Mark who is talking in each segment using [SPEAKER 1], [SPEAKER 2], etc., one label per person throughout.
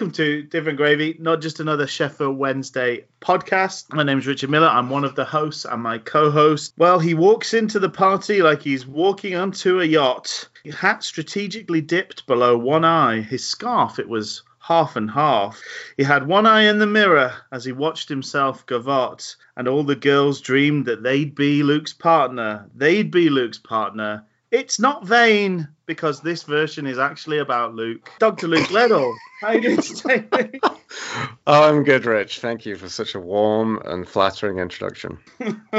[SPEAKER 1] Welcome to Different Gravy, not just another Sheffield Wednesday podcast. My name is Richard Miller. I'm one of the hosts and my co host. Well, he walks into the party like he's walking onto a yacht. Hat strategically dipped below one eye. His scarf, it was half and half. He had one eye in the mirror as he watched himself gavotte, and all the girls dreamed that they'd be Luke's partner. They'd be Luke's partner. It's not vain because this version is actually about Luke. Dr. Luke Leddell. How are you doing today?
[SPEAKER 2] Oh, I'm good, Rich. Thank you for such a warm and flattering introduction.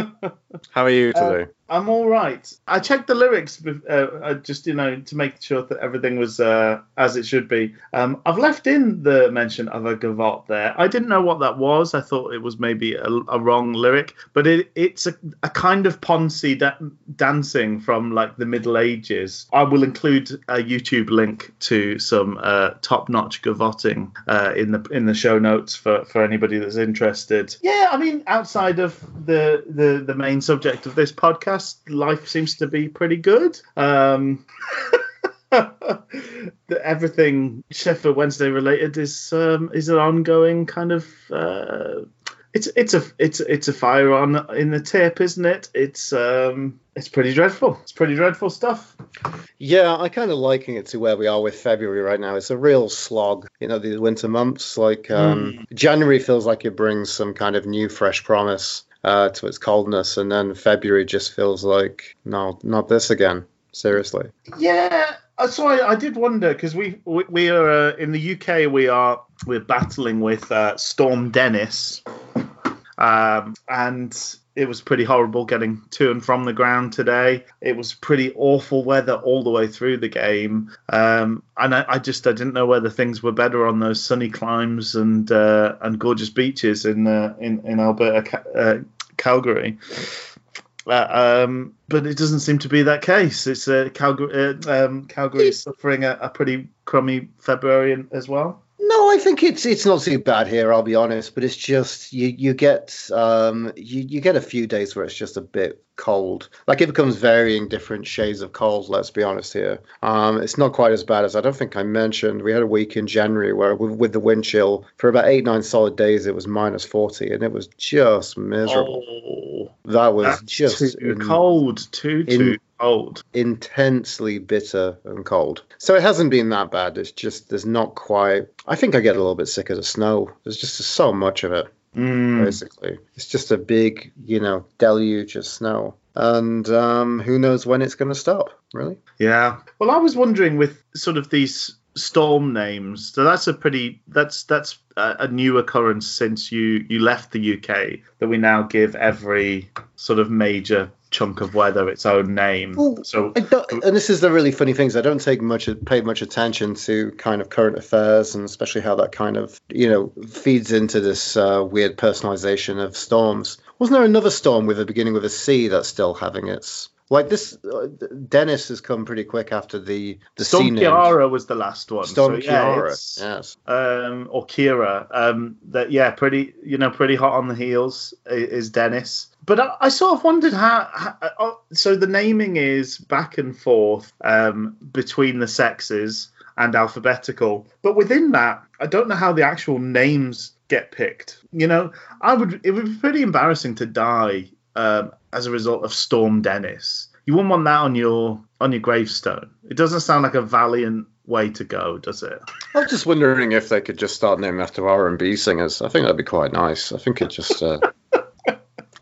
[SPEAKER 2] How are you today?
[SPEAKER 1] I'm all right. I checked the lyrics uh, uh, just you know to make sure that everything was uh, as it should be. Um, I've left in the mention of a gavotte there. I didn't know what that was. I thought it was maybe a, a wrong lyric, but it, it's a, a kind of Ponzi da- dancing from like the Middle Ages. I will include a YouTube link to some uh, top-notch gavotting uh, in the in the show notes for, for anybody that's interested. Yeah, I mean, outside of the the the main subject of this podcast, life seems to be pretty good. Um, everything Sheffield Wednesday related is um, is an ongoing kind of. Uh, it's it's a it's it's a fire on in the tip, isn't it? It's um it's pretty dreadful. It's pretty dreadful stuff.
[SPEAKER 2] Yeah, I kind of liking it to where we are with February right now. It's a real slog. You know, these winter months. Like um, January feels like it brings some kind of new, fresh promise uh, to its coldness, and then February just feels like no, not this again. Seriously.
[SPEAKER 1] Yeah, uh, so I, I did wonder because we, we we are uh, in the UK. We are we're battling with uh, Storm Dennis, um, and it was pretty horrible getting to and from the ground today. It was pretty awful weather all the way through the game, um, and I, I just I didn't know whether things were better on those sunny climes and uh, and gorgeous beaches in uh, in in Alberta, uh, Calgary. Uh, um, but it doesn't seem to be that case. It's uh, Calgary. Uh, um, Calgary is suffering a, a pretty crummy February as well.
[SPEAKER 2] I think it's it's not too bad here. I'll be honest, but it's just you you get um you you get a few days where it's just a bit cold. Like it becomes varying different shades of cold. Let's be honest here. Um, it's not quite as bad as I don't think I mentioned. We had a week in January where with, with the wind chill for about eight nine solid days it was minus forty and it was just miserable.
[SPEAKER 1] Oh,
[SPEAKER 2] that was
[SPEAKER 1] that's
[SPEAKER 2] just
[SPEAKER 1] too
[SPEAKER 2] in-
[SPEAKER 1] cold. Too
[SPEAKER 2] in-
[SPEAKER 1] too cold.
[SPEAKER 2] intensely bitter and cold. So it hasn't been that bad. It's just there's not quite. I think I get a little bit sick of the snow. There's just so much of it.
[SPEAKER 1] Mm.
[SPEAKER 2] Basically, it's just a big, you know, deluge of snow, and um, who knows when it's going to stop? Really?
[SPEAKER 1] Yeah. Well, I was wondering with sort of these storm names. So that's a pretty that's that's a, a new occurrence since you you left the UK that we now give every sort of major chunk of weather its own name.
[SPEAKER 2] Well,
[SPEAKER 1] so
[SPEAKER 2] and this is the really funny things. I don't take much pay much attention to kind of current affairs and especially how that kind of you know feeds into this uh, weird personalization of storms. Wasn't there another storm with a beginning with a C that's still having its like this? Uh, Dennis has come pretty quick after the the C
[SPEAKER 1] Storm. Ciara was the last one.
[SPEAKER 2] Storm
[SPEAKER 1] so, yeah,
[SPEAKER 2] Ciara.
[SPEAKER 1] it's-
[SPEAKER 2] Yes.
[SPEAKER 1] um, or Kira. Um, that yeah, pretty you know pretty hot on the heels i- is Dennis. But I, I sort of wondered how, how. oh, So the naming is back and forth um, between the sexes and alphabetical, but within that, I don't know how the actual names get picked. You know, I would. It would be pretty embarrassing to die um, as a result of Storm Dennis. You wouldn't want that on your on your gravestone. It doesn't sound like a valiant way to go, does it?
[SPEAKER 2] I'm just wondering if they could just start naming after R and B singers. I think that'd be quite nice. I think it just uh,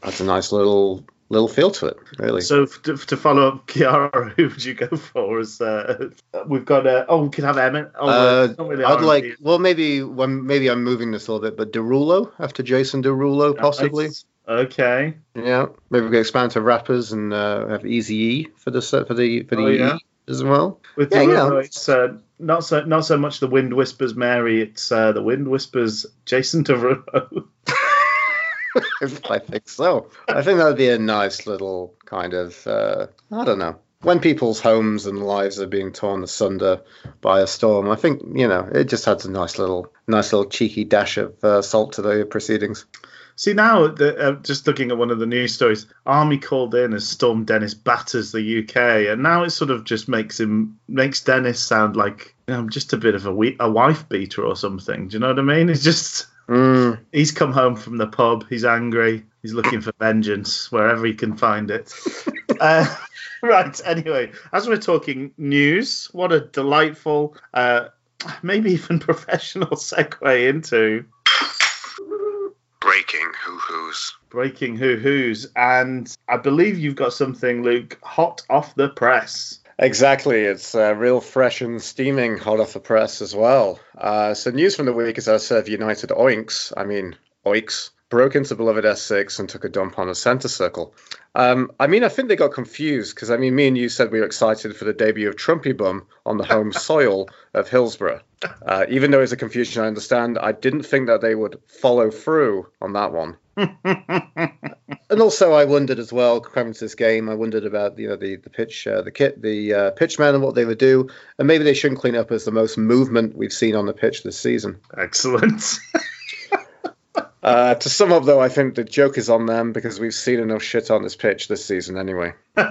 [SPEAKER 2] adds a nice little little feel to it. Really.
[SPEAKER 1] So f- to, to follow up Ciara, who would you go for? As uh, we've got uh, oh, we could have Emmett. Oh,
[SPEAKER 2] Uh,
[SPEAKER 1] really
[SPEAKER 2] I'd
[SPEAKER 1] R&B.
[SPEAKER 2] like well maybe when maybe I'm moving this a little bit, but Derulo after Jason Derulo possibly.
[SPEAKER 1] Nice. Okay.
[SPEAKER 2] Yeah, maybe we can expand to rappers and uh, have Easy E for the for the for the
[SPEAKER 1] Oh, yeah.
[SPEAKER 2] E as well.
[SPEAKER 1] With
[SPEAKER 2] Yeah,
[SPEAKER 1] the
[SPEAKER 2] yeah.
[SPEAKER 1] it's uh, not so not so much the wind whispers Mary. It's uh, the wind whispers Jason Derulo.
[SPEAKER 2] I think so. I think that would be a nice little kind of uh, I don't know. When people's homes and lives are being torn asunder by a storm, I think you know it just adds a nice little, nice little cheeky dash of uh, salt to the proceedings.
[SPEAKER 1] See now, the, uh, just looking at one of the news stories, Army called in as Storm Dennis batters the UK, and now it sort of just makes him makes Dennis sound like you know, just a bit of a, we- a wife beater or something. Do you know what I mean? It's just
[SPEAKER 2] Mm.
[SPEAKER 1] he's come home from the pub, he's angry, he's looking for vengeance wherever he can find it. uh, right. Anyway, as we're talking news, what a delightful, uh, maybe even professional segue into
[SPEAKER 3] Breaking hoo hoos.
[SPEAKER 1] breaking hoo hoos, and I believe you've got something, Luke, hot off the press.
[SPEAKER 2] Exactly. It's uh, real fresh and steaming, hot off the press as well. Uh, so, news from the week is I said United Oinks, I mean, Oinks, broke into beloved S6 and took a dump on the centre circle. Um, I mean, I think they got confused because, I mean, me and you said we were excited for the debut of Trumpy Bum on the home soil of Hillsborough. Uh, even though it's a confusion I understand, I didn't think that they would follow through on that one. And also, I wondered as well, coming to this game, I wondered about you know the the pitch, uh, the kit, the uh, pitchman, and what they would do, and maybe they shouldn't clean up as the most movement we've seen on the pitch this season.
[SPEAKER 1] Excellent.
[SPEAKER 2] Uh, to sum up, though, I think the joke is on them because we've seen enough shit on this pitch this season anyway.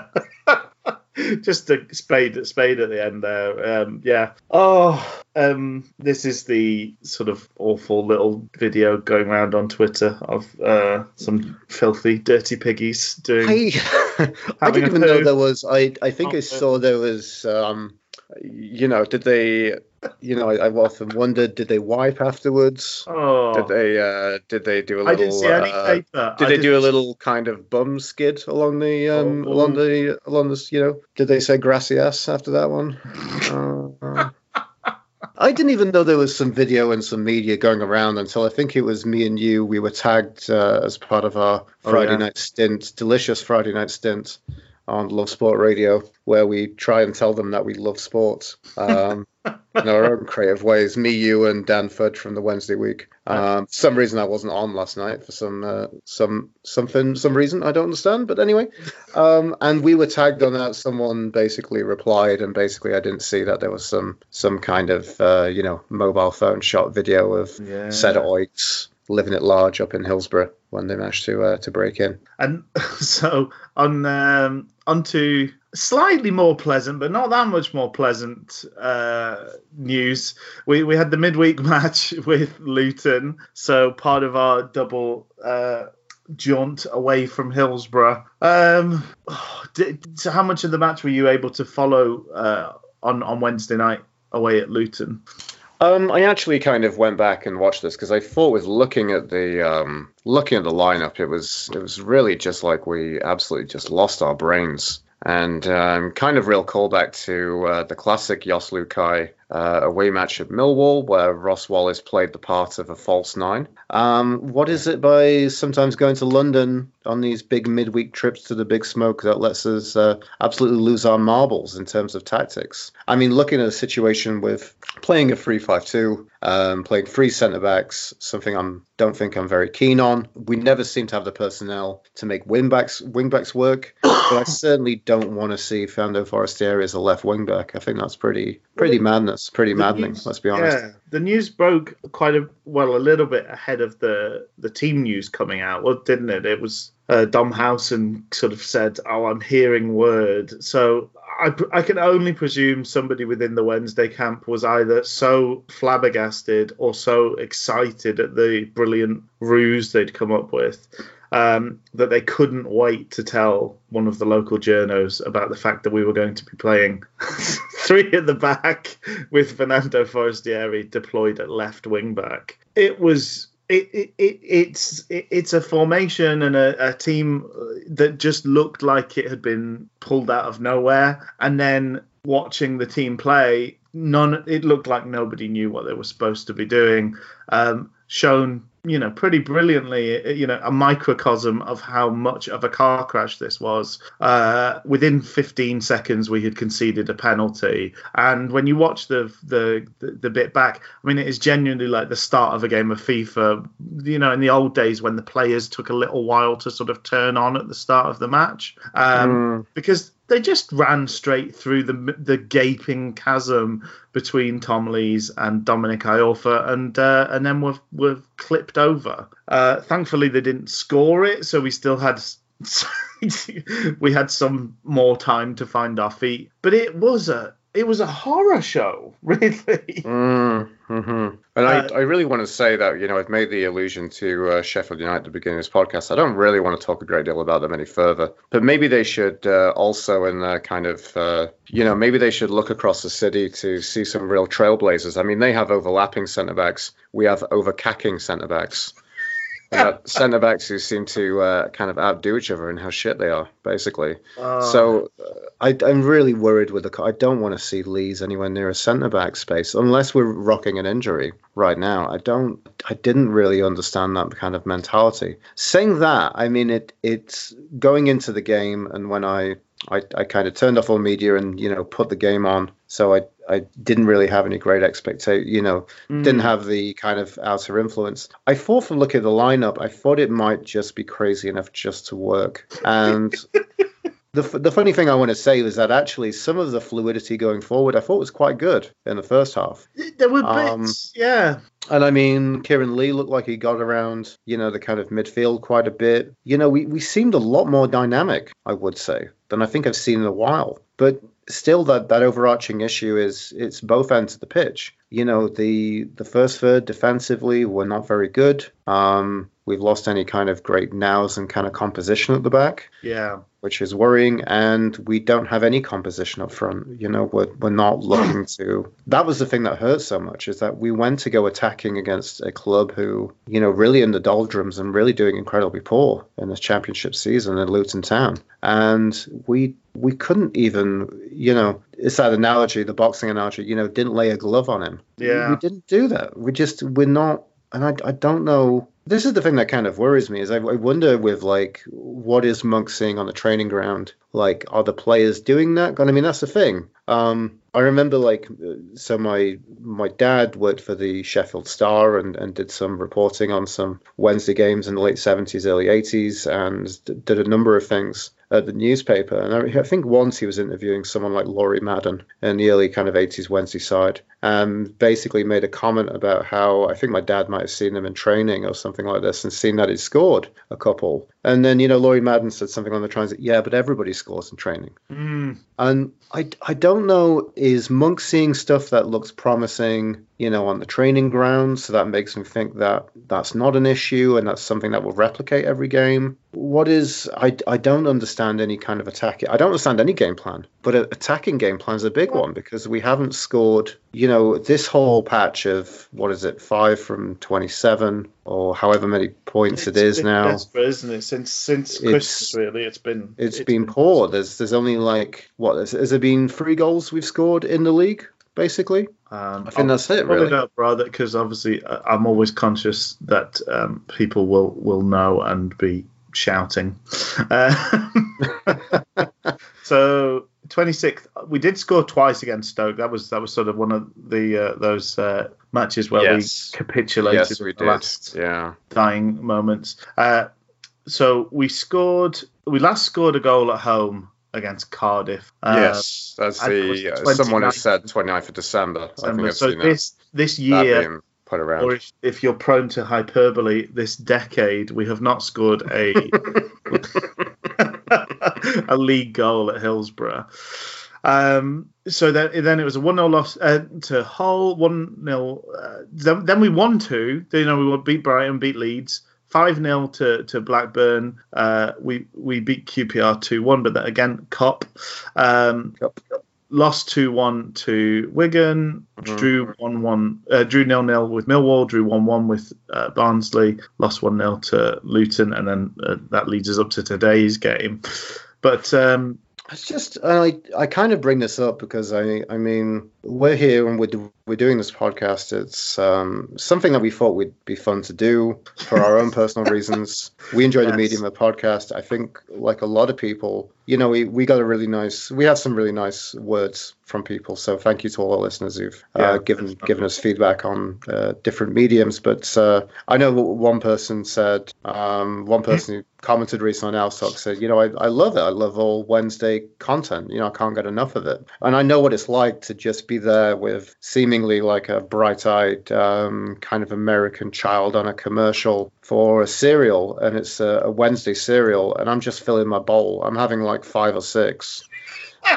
[SPEAKER 1] just a spade spade at the end there. Um, yeah. Oh, um, this is the sort of awful little video going around on Twitter of uh, some filthy, dirty piggies doing.
[SPEAKER 2] I, I didn't
[SPEAKER 1] a
[SPEAKER 2] even know there was. I I think I
[SPEAKER 1] Oh,
[SPEAKER 2] saw there was. Um, you know, did they? You know, I, I've often wondered, did they wipe afterwards?
[SPEAKER 1] Oh,
[SPEAKER 2] Did they? Uh, did they do a little?
[SPEAKER 1] I didn't see any
[SPEAKER 2] uh,
[SPEAKER 1] paper.
[SPEAKER 2] Did
[SPEAKER 1] I
[SPEAKER 2] they do a little kind of bum skid along the um,
[SPEAKER 1] Oh.
[SPEAKER 2] along the along this? You know, did they say gracias after that one? Uh, I didn't even know there was some video and some media going around until I think it was me and you. We were tagged uh, as part of our
[SPEAKER 1] Oh,
[SPEAKER 2] Friday
[SPEAKER 1] yeah.
[SPEAKER 2] night stint, delicious Friday night stint on Love Sport Radio, where we try and tell them that we love sports um, in our own creative ways. Me, you, and Dan Fudge from the Wednesday week. Um, for some reason I wasn't on last night for some uh, some something some reason I don't understand. But anyway, um, and we were tagged on that. Someone basically replied, and basically I didn't see that there was some some kind of uh, you know mobile phone shot video of
[SPEAKER 1] Yeah.
[SPEAKER 2] said Oiks living at large up in Hillsborough when they managed to uh, to break in.
[SPEAKER 1] And so on um, onto slightly more pleasant, but not that much more pleasant uh, news. We we had the midweek match with Luton, so part of our double uh, jaunt away from Hillsborough. Um, did, so how much of the match were you able to follow uh, on on Wednesday night away at Luton?
[SPEAKER 2] Um, I actually kind of went back and watched this because I thought with looking at the um, looking at the lineup, it was it was really just like we absolutely just lost our brains. And um, kind of real callback to uh, the classic Jos Luhukay uh, away match at Millwall, where Ross Wallace played the part of a false nine. Um, what is it by sometimes going to London on these big midweek trips to the Big Smoke that lets us uh, absolutely lose our marbles in terms of tactics? I mean, looking at a situation with playing a 3 5 2, um, playing three centre backs, something I don't think I'm very keen on. We never seem to have the personnel to make wing backs, wing backs work, but I certainly don't want to see Fernando Forestieri as a left wing back. I think that's pretty pretty madness, pretty
[SPEAKER 1] The
[SPEAKER 2] maddening,
[SPEAKER 1] news-
[SPEAKER 2] let's be honest.
[SPEAKER 1] Yeah, the news broke quite a well a little bit ahead of the the team news coming out, well, didn't it? It was uh, Dom Howson sort of said, "Oh, I'm hearing word." So I I can only presume somebody within the Wednesday camp was either so flabbergasted or so excited at the brilliant ruse they'd come up with. Um, that they couldn't wait to tell one of the local journos about the fact that we were going to be playing three at the back with Fernando Forestieri deployed at left wing back. It was it, it, it it's it, it's a formation and a, a team that just looked like it had been pulled out of nowhere. And then watching the team play, none it looked like nobody knew what they were supposed to be doing. Um, shown you know pretty brilliantly you know a microcosm of how much of a car crash this was. Uh, within 15 seconds we had conceded a penalty. And when you watch the, the the the bit back i mean it is genuinely like the start of a game of fifa you know in the old days when the players took a little while to sort of turn on at the start of the match. Um,
[SPEAKER 2] Mm.
[SPEAKER 1] because they just ran straight through the the gaping chasm between Tom Lees and Dominic Iorfa, and uh, and then were were clipped over. Uh, thankfully, they didn't score it, so we still had. we had some more time to find our feet, but it was a it was a horror show, really.
[SPEAKER 2] Mm, hmm And uh, I, I really want to say that, you know, I've made the allusion to uh, Sheffield United at the beginning of this podcast. I don't really want to talk a great deal about them any further, but maybe they should uh, also, in uh, kind of, uh, you know, maybe they should look across the city to see some real trailblazers. I mean, they have overlapping centre backs, we have overcacking centre backs centre backs who seem to uh, kind of outdo each other in how shit they are, basically. Uh, so uh, I, am really worried with the. I don't want to see Lees anywhere near a centre back space unless we're rocking an injury right now. I don't. I didn't really understand that kind of mentality. Saying that, I mean it. It's going into the game, and when I I, I kind of turned off all media and you know put the game on. So I I didn't really have any great expectation. You know, mm. didn't have the kind of outer influence. I thought from looking at the lineup, I thought it might just be crazy enough just to work. And the the funny thing I want to say is that actually some of the fluidity going forward, I thought was quite good in the first half.
[SPEAKER 1] There were um, bits, yeah.
[SPEAKER 2] And I mean, Kieran Lee looked like he got around, you know, the kind of midfield quite a bit. You know, we, we seemed a lot more dynamic, I would say, than I think I've seen in a while. But still, that, that overarching issue is it's both ends of the pitch. You know, the the first third defensively were not very good. Um, we've lost any kind of great nows and kind of composition at the back.
[SPEAKER 1] Yeah
[SPEAKER 2] which is worrying. And we don't have any composition up front. You know, we're, we're not looking to. That was the thing that hurt so much is that we went to go attacking against a club who, you know, really in the doldrums and really doing incredibly poor in this championship season in Luton Town. And we we couldn't even, you know, it's that analogy, the boxing analogy, you know, didn't lay a glove on him.
[SPEAKER 1] Yeah.
[SPEAKER 2] We, we didn't do that. We just, we're not, and I, I don't know this is the thing that kind of worries me is I, I, wonder with like what is monk seeing on the training ground like are the players doing that i mean that's the thing um, i remember like so my my dad worked for the sheffield star and, and did some reporting on some wednesday games in the late 70s early 80s and did a number of things at the newspaper. And I, I, think once he was interviewing someone like Laurie Madden in the early kind of 80s Wednesday side, and basically made a comment about how I think my dad might have seen him in training or something like this and seen that he scored a couple. And then, you know, Laurie Madden said something on the transit, yeah, but everybody scores in training.
[SPEAKER 1] Mm.
[SPEAKER 2] And I, I don't know, is Monk seeing stuff that looks promising? you know, on the training ground. So that makes me think that that's not an issue and that's something that will replicate every game. What is, I, I don't understand any kind of attack. I don't understand any game plan, but attacking game plan is a big one because we haven't scored, you know, this whole patch of, what is it, five from 27 or however many points
[SPEAKER 1] it's
[SPEAKER 2] it is now.
[SPEAKER 1] Desperate, isn't it? Since since Christmas, really, it's been
[SPEAKER 2] it's, it's been, been poor. There's there's only like what has, has there been three goals we've scored in the league? basically.
[SPEAKER 1] Um,
[SPEAKER 2] I think I'll that's it, really.
[SPEAKER 1] Up, brother, because obviously uh, I'm always conscious that um, people will will know and be shouting. Uh, so 26th, we did score twice against Stoke. That was that was sort of one of the uh, those uh, matches where yes. we capitulated.
[SPEAKER 2] Yes, we did. Last yeah,
[SPEAKER 1] dying moments. Uh, so we scored. We last scored a goal at home against Cardiff.
[SPEAKER 2] Uh, yes, that's the uh, someone has said 29th of December. December.
[SPEAKER 1] so this that. this year.
[SPEAKER 2] Put around.
[SPEAKER 1] Or if, if, you're prone to hyperbole, this decade we have not scored a a league goal at Hillsborough. Um, so then, then it was a 1 0 loss uh, to Hull, 1 0. Uh, then, then, we won two. You know, we beat Brighton, beat Leeds. 5 0 to, to Blackburn. Uh, we we beat QPR 2 1, but then again, Cup. Um, Cup. Lost 2 1 to Wigan, mm-hmm. drew 1 1, uh, drew 0 0 with Millwall, drew 1 1 with uh, Barnsley, lost 1 0 to Luton, and then uh, that leads us up to today's game. But um,
[SPEAKER 2] it's just I I kind of bring this up because I I mean we're here and we're we're doing this podcast. It's um, something that we thought would be fun to do for our own personal reasons. We enjoy yes. the medium of podcast. I think like a lot of people, you know, we, we got a really nice, we have some really nice words from people. So thank you to all our listeners who've uh,
[SPEAKER 1] Yeah,
[SPEAKER 2] given given us feedback on uh, different mediums. But uh, I know one person said, um, one person who commented recently on Alstock said, you know, I, I love it. I love all Wednesday content. You know, I can't get enough of it. And I know what it's like to just be there with seemingly like a bright-eyed um, kind of American child on a commercial for a cereal, and it's a, a Wednesday cereal, and I'm just filling my bowl. I'm having like five or six.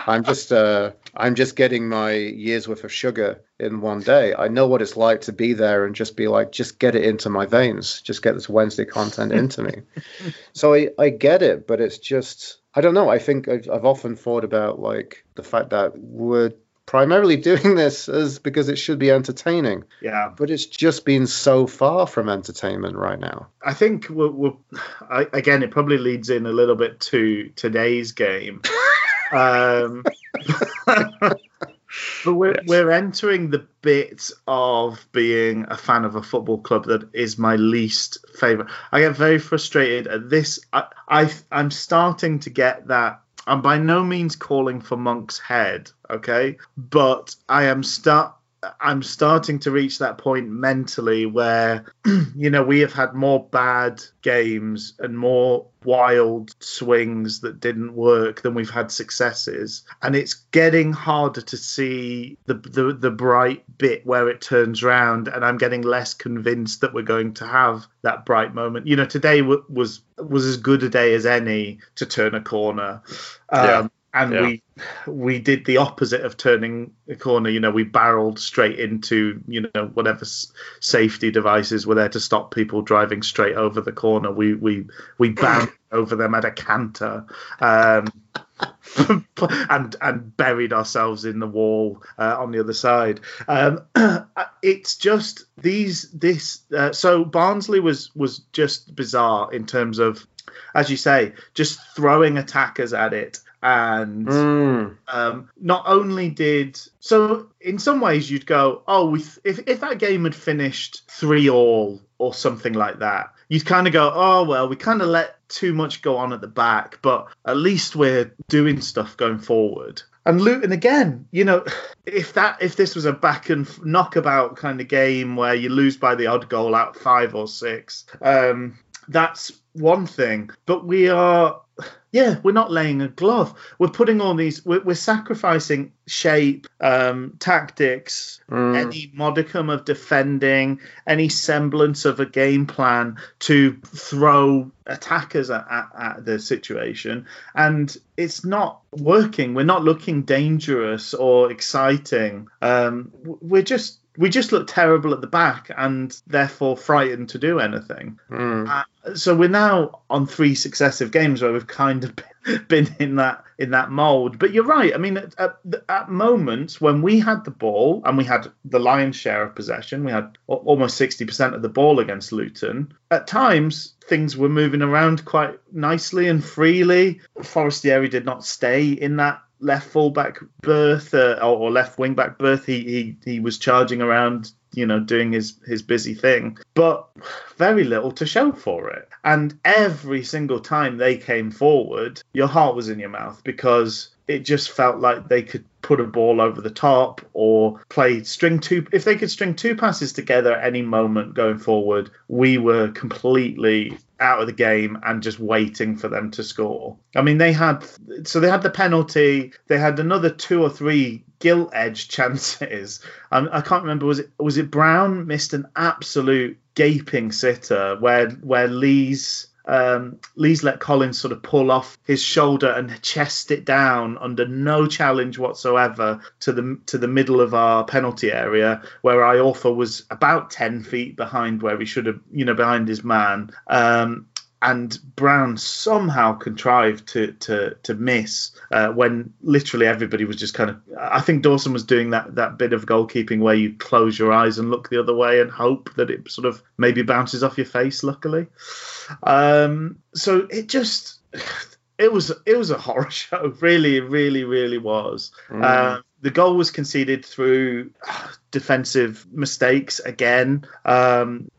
[SPEAKER 2] I'm just uh, I'm just getting my year's worth of sugar in one day. I know what it's like to be there and just be like, just get it into my veins, just get this Wednesday content into me. so I, I get it, but it's just I don't know. I think I've, I've often thought about like the fact that we're primarily doing this as because it should be entertaining.
[SPEAKER 1] Yeah.
[SPEAKER 2] But it's just been so far from entertainment right now.
[SPEAKER 1] I think we're, we're I, again, it probably leads in a little bit to today's game. um, but we're,
[SPEAKER 3] Yes.
[SPEAKER 1] we're entering the bit of being a fan of a football club that is my least favorite. I get very frustrated at this. I, I I'm starting to get that. I'm by no means calling for Monk's head, okay, but I am start. I'm starting to reach that point mentally where, you know, we have had more bad games and more wild swings that didn't work than we've had successes, and it's getting harder to see the the, the bright bit where it turns round, and I'm getting less convinced that we're going to have that bright moment. You know, today w- was was as good a day as any to turn a corner. Um,
[SPEAKER 3] Yeah.
[SPEAKER 1] And
[SPEAKER 3] Yeah.
[SPEAKER 1] we we did the opposite of turning a corner. You know, we barreled straight into you know whatever s- safety devices were there to stop people driving straight over the corner. We we we bounced over them at a canter. Um, and and buried ourselves in the wall uh, on the other side. Um, it's just these this uh, so Barnsley was was just bizarre in terms of, as you say, just throwing attackers at it and
[SPEAKER 3] Mm.
[SPEAKER 1] um, not only did so in some ways you'd go oh we th- if, if that game had finished three all or something like that you'd kind of go oh well we kind of let too much go on at the back but at least we're doing stuff going forward and Luton again, you know, if that if this was a back and f- knockabout kind of game where you lose by the odd goal out five or six, um, that's one thing. But we are, yeah, we're not laying a glove. We're putting all these, we're, we're sacrificing shape, um, tactics,
[SPEAKER 3] Mm.
[SPEAKER 1] any modicum of defending, any semblance of a game plan to throw attackers at, at, at the situation. And it's not working. We're not looking dangerous or exciting. Um, we're just. We just look terrible at the back and therefore frightened to do anything.
[SPEAKER 3] Mm.
[SPEAKER 1] So we're now on three successive games where we've kind of been, in that in that mold. But you're right. I mean, at, at, at moments when we had the ball and we had the lion's share of possession, we had almost sixty percent of the ball against Luton. At times, things were moving around quite nicely and freely. Forestieri did not stay in that left fullback berth uh, or left wing back berth. He, he he was charging around, you know, doing his his busy thing, but very little to show for it. And every single time they came forward, your heart was in your mouth because it just felt like they could put a ball over the top or play string two. If they could string two passes together at any moment going forward, we were completely out of the game and just waiting for them to score. I mean, they had so they had the penalty. They had another two or three gilt edge chances. Um, I can't remember was it was it Brown missed an absolute gaping sitter where where Lees um, Lees let Collins sort of pull off his shoulder and chest it down under no challenge whatsoever to the to the middle of our penalty area, where Iorfa was about ten feet behind where he should have, you know, behind his man. Um, and Brown somehow contrived to to to miss uh, when literally everybody was just kind of. I think Dawson was doing that that bit of goalkeeping where you close your eyes and look the other way and hope that it sort of maybe bounces off your face. Luckily, um, so it just it was it was a horror show. Really, really, really was.
[SPEAKER 3] Mm.
[SPEAKER 1] Uh, the goal was conceded through uh, defensive mistakes again. Um,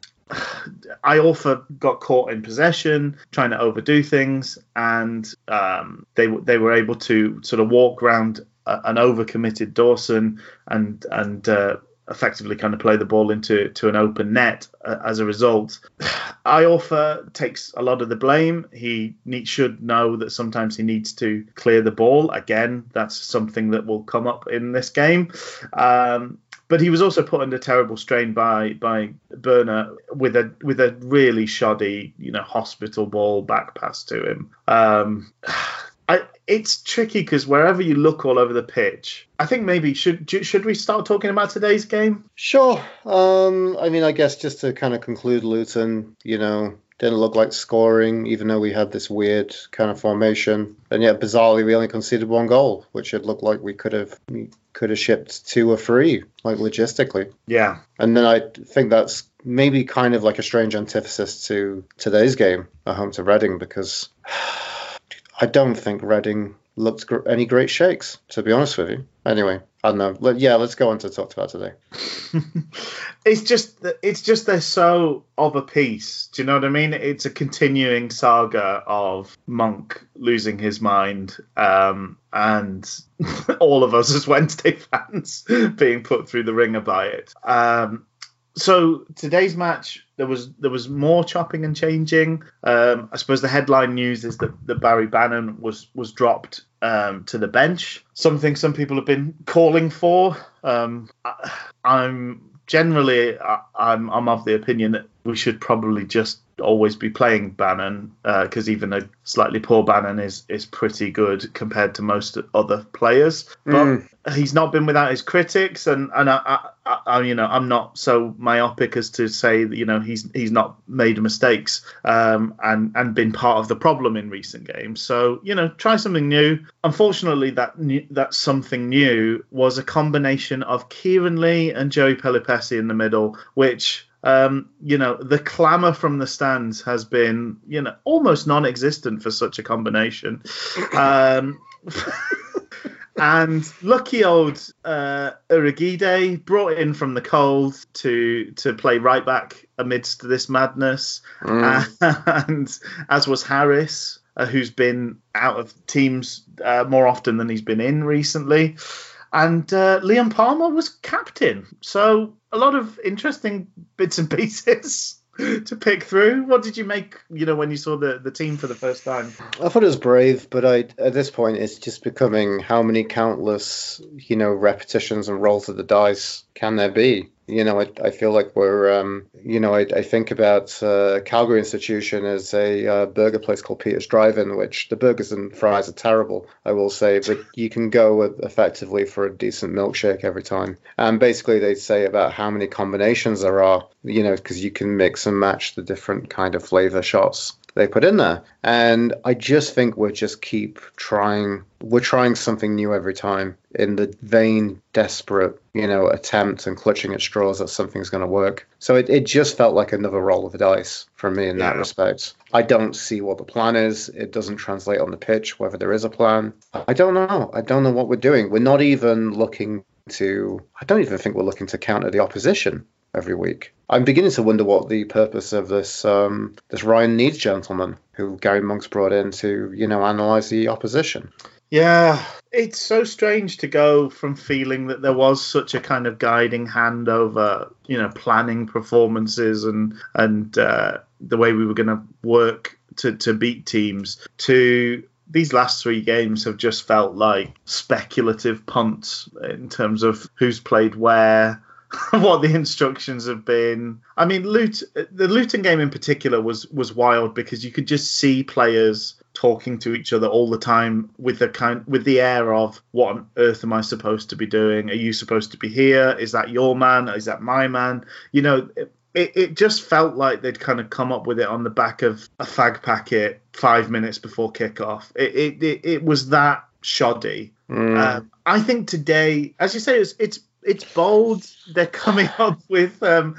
[SPEAKER 1] Iorfa got caught in possession, trying to overdo things, and um, they they were able to sort of walk around an overcommitted Dawson and and uh, effectively kind of play the ball into to an open net uh, as a result. Iorfa takes a lot of the blame. He need, should know that sometimes he needs to clear the ball. Again, that's something that will come up in this game. Um, but he was also put under terrible strain by by Börner with a with a really shoddy, you know, hospital ball back pass to him. Um, I, it's tricky because wherever you look all over the pitch, I think maybe should should we start talking about today's game?
[SPEAKER 2] Sure. Um, I mean, I guess just to kind of conclude, Luton, you know, didn't look like scoring, even though we had this weird kind of formation. And yet, bizarrely, we only conceded one goal, which it looked like we could have we could have shipped two or three, like logistically.
[SPEAKER 1] Yeah.
[SPEAKER 2] And then I think that's maybe kind of like a strange antithesis to today's game at home to Reading because. I don't think Reading looked gr- any great shakes, to be honest with you. Anyway, I don't know. Let, yeah, let's go on to talk about today.
[SPEAKER 1] it's just it's just they're so of a piece. Do you know what I mean? It's a continuing saga of Monk losing his mind, um, and all of us as Wednesday fans being put through the ringer by it. Um, so today's match there was there was more chopping and changing. Um, I suppose the headline news is that, that Barry Bannan was was dropped um, to the bench. Something some people have been calling for. Um, I, I'm generally I, I'm I'm of the opinion that we should probably just always be playing Bannan because uh, even a slightly poor Bannan is is pretty good compared to most other players. But mm. he's not been without his critics, and and I, I, I, you know I'm not so myopic as to say that you know he's he's not made mistakes um, and and been part of the problem in recent games. So you know try something new. Unfortunately, that new, that something new was a combination of Kieran Lee and Joey Pelupessy in the middle, which um, you know, the clamour from the stands has been, you know, almost non-existent for such a combination. Um, and lucky old uh, Urhoghide brought in from the cold to to play right back amidst this madness, mm. and as was Harris, uh, who's been out of teams uh, more often than he's been in recently and uh, Liam Palmer was captain. So a lot of interesting bits and pieces to pick through. What did you make, you know, when you saw the, the team for the first time?
[SPEAKER 2] I thought it was brave, but I at this point it's just becoming how many countless, you know, repetitions and rolls of the dice can there be? You know, I, I feel like we're, um, you know, I, I think about uh, Calgary Institution as a uh, burger place called Peter's Drive-In, which the burgers and fries are terrible, I will say, but you can go effectively for a decent milkshake every time. And basically, they say about how many combinations there are, you know, because you can mix and match the different kind of flavor shots they put in there. And I just think we'll just keep trying. We're trying something new every time in the vain, desperate, you know, attempt and clutching at straws that something's going to work. So it, it just felt like another roll of the dice for me in that respect. I don't see what the plan is. It doesn't translate on the pitch, whether there is a plan. I don't know. I don't know what we're doing. We're not even looking to, I don't even think we're looking to counter the opposition every week. I'm beginning to wonder what the purpose of this um, this Ryan Needs gentleman, who Gary Monk's brought in to you know analyze the opposition.
[SPEAKER 1] Yeah, it's so strange to go from feeling that there was such a kind of guiding hand over you know planning performances and and uh, the way we were going to work to to beat teams to these last three games have just felt like speculative punts in terms of who's played where what the instructions have been. I mean, loot the Luton game in particular was was wild because you could just see players talking to each other all the time with the kind with the air of what on earth am I supposed to be doing? Are you supposed to be here? Is that your man? Is that my man? You know. It, it, it just felt like they'd kind of come up with it on the back of a fag packet five minutes before kickoff. It it, it, it was that shoddy. Mm. Um, I think today, as you say, it's, it's it's bold. They're coming up with um,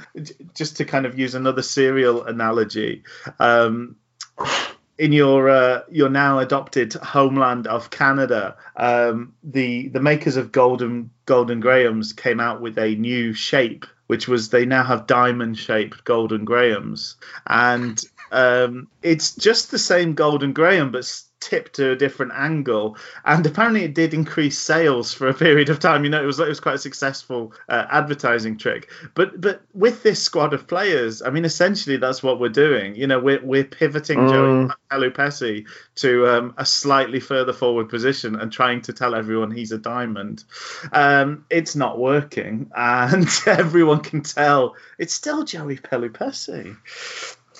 [SPEAKER 1] just to kind of use another cereal analogy. Um, in your uh, your now adopted homeland of Canada, um, the the makers of Golden Golden Grahams came out with a new shape which was they now have diamond shaped golden grahams, and um, it's just the same golden graham, but tipped to a different angle, and apparently it did increase sales for a period of time. You know, it was it was quite a successful uh, advertising trick. But but with this squad of players, I mean, essentially that's what we're doing. You know, we're we're pivoting mm. Joey Pelupessy to um, a slightly further forward position and trying to tell everyone he's a diamond. Um, it's not working, and everyone can tell it's still Joey Pelupessy.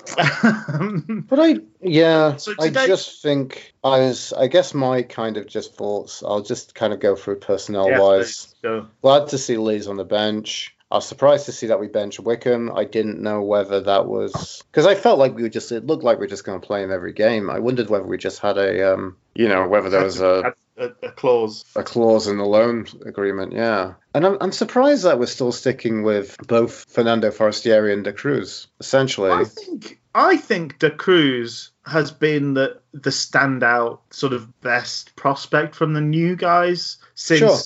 [SPEAKER 2] but I, yeah, so I just think I was. I guess my kind of just thoughts. I'll just kind of go through personnel yeah, wise. Glad to see Lees on the bench. I was surprised to see that we bench Wickham. I didn't know whether that was because I felt like we were just. It looked like we are just going to play him every game. I wondered whether we just had a, um, you know, whether there was a
[SPEAKER 1] a, a, clause.
[SPEAKER 2] A clause in the loan agreement, yeah. And I'm, I'm surprised that we're still sticking with both Fernando Forestieri and De Cruz, essentially. I
[SPEAKER 1] think I think De Cruz has been the the standout sort of best prospect from the new guys since. Sure.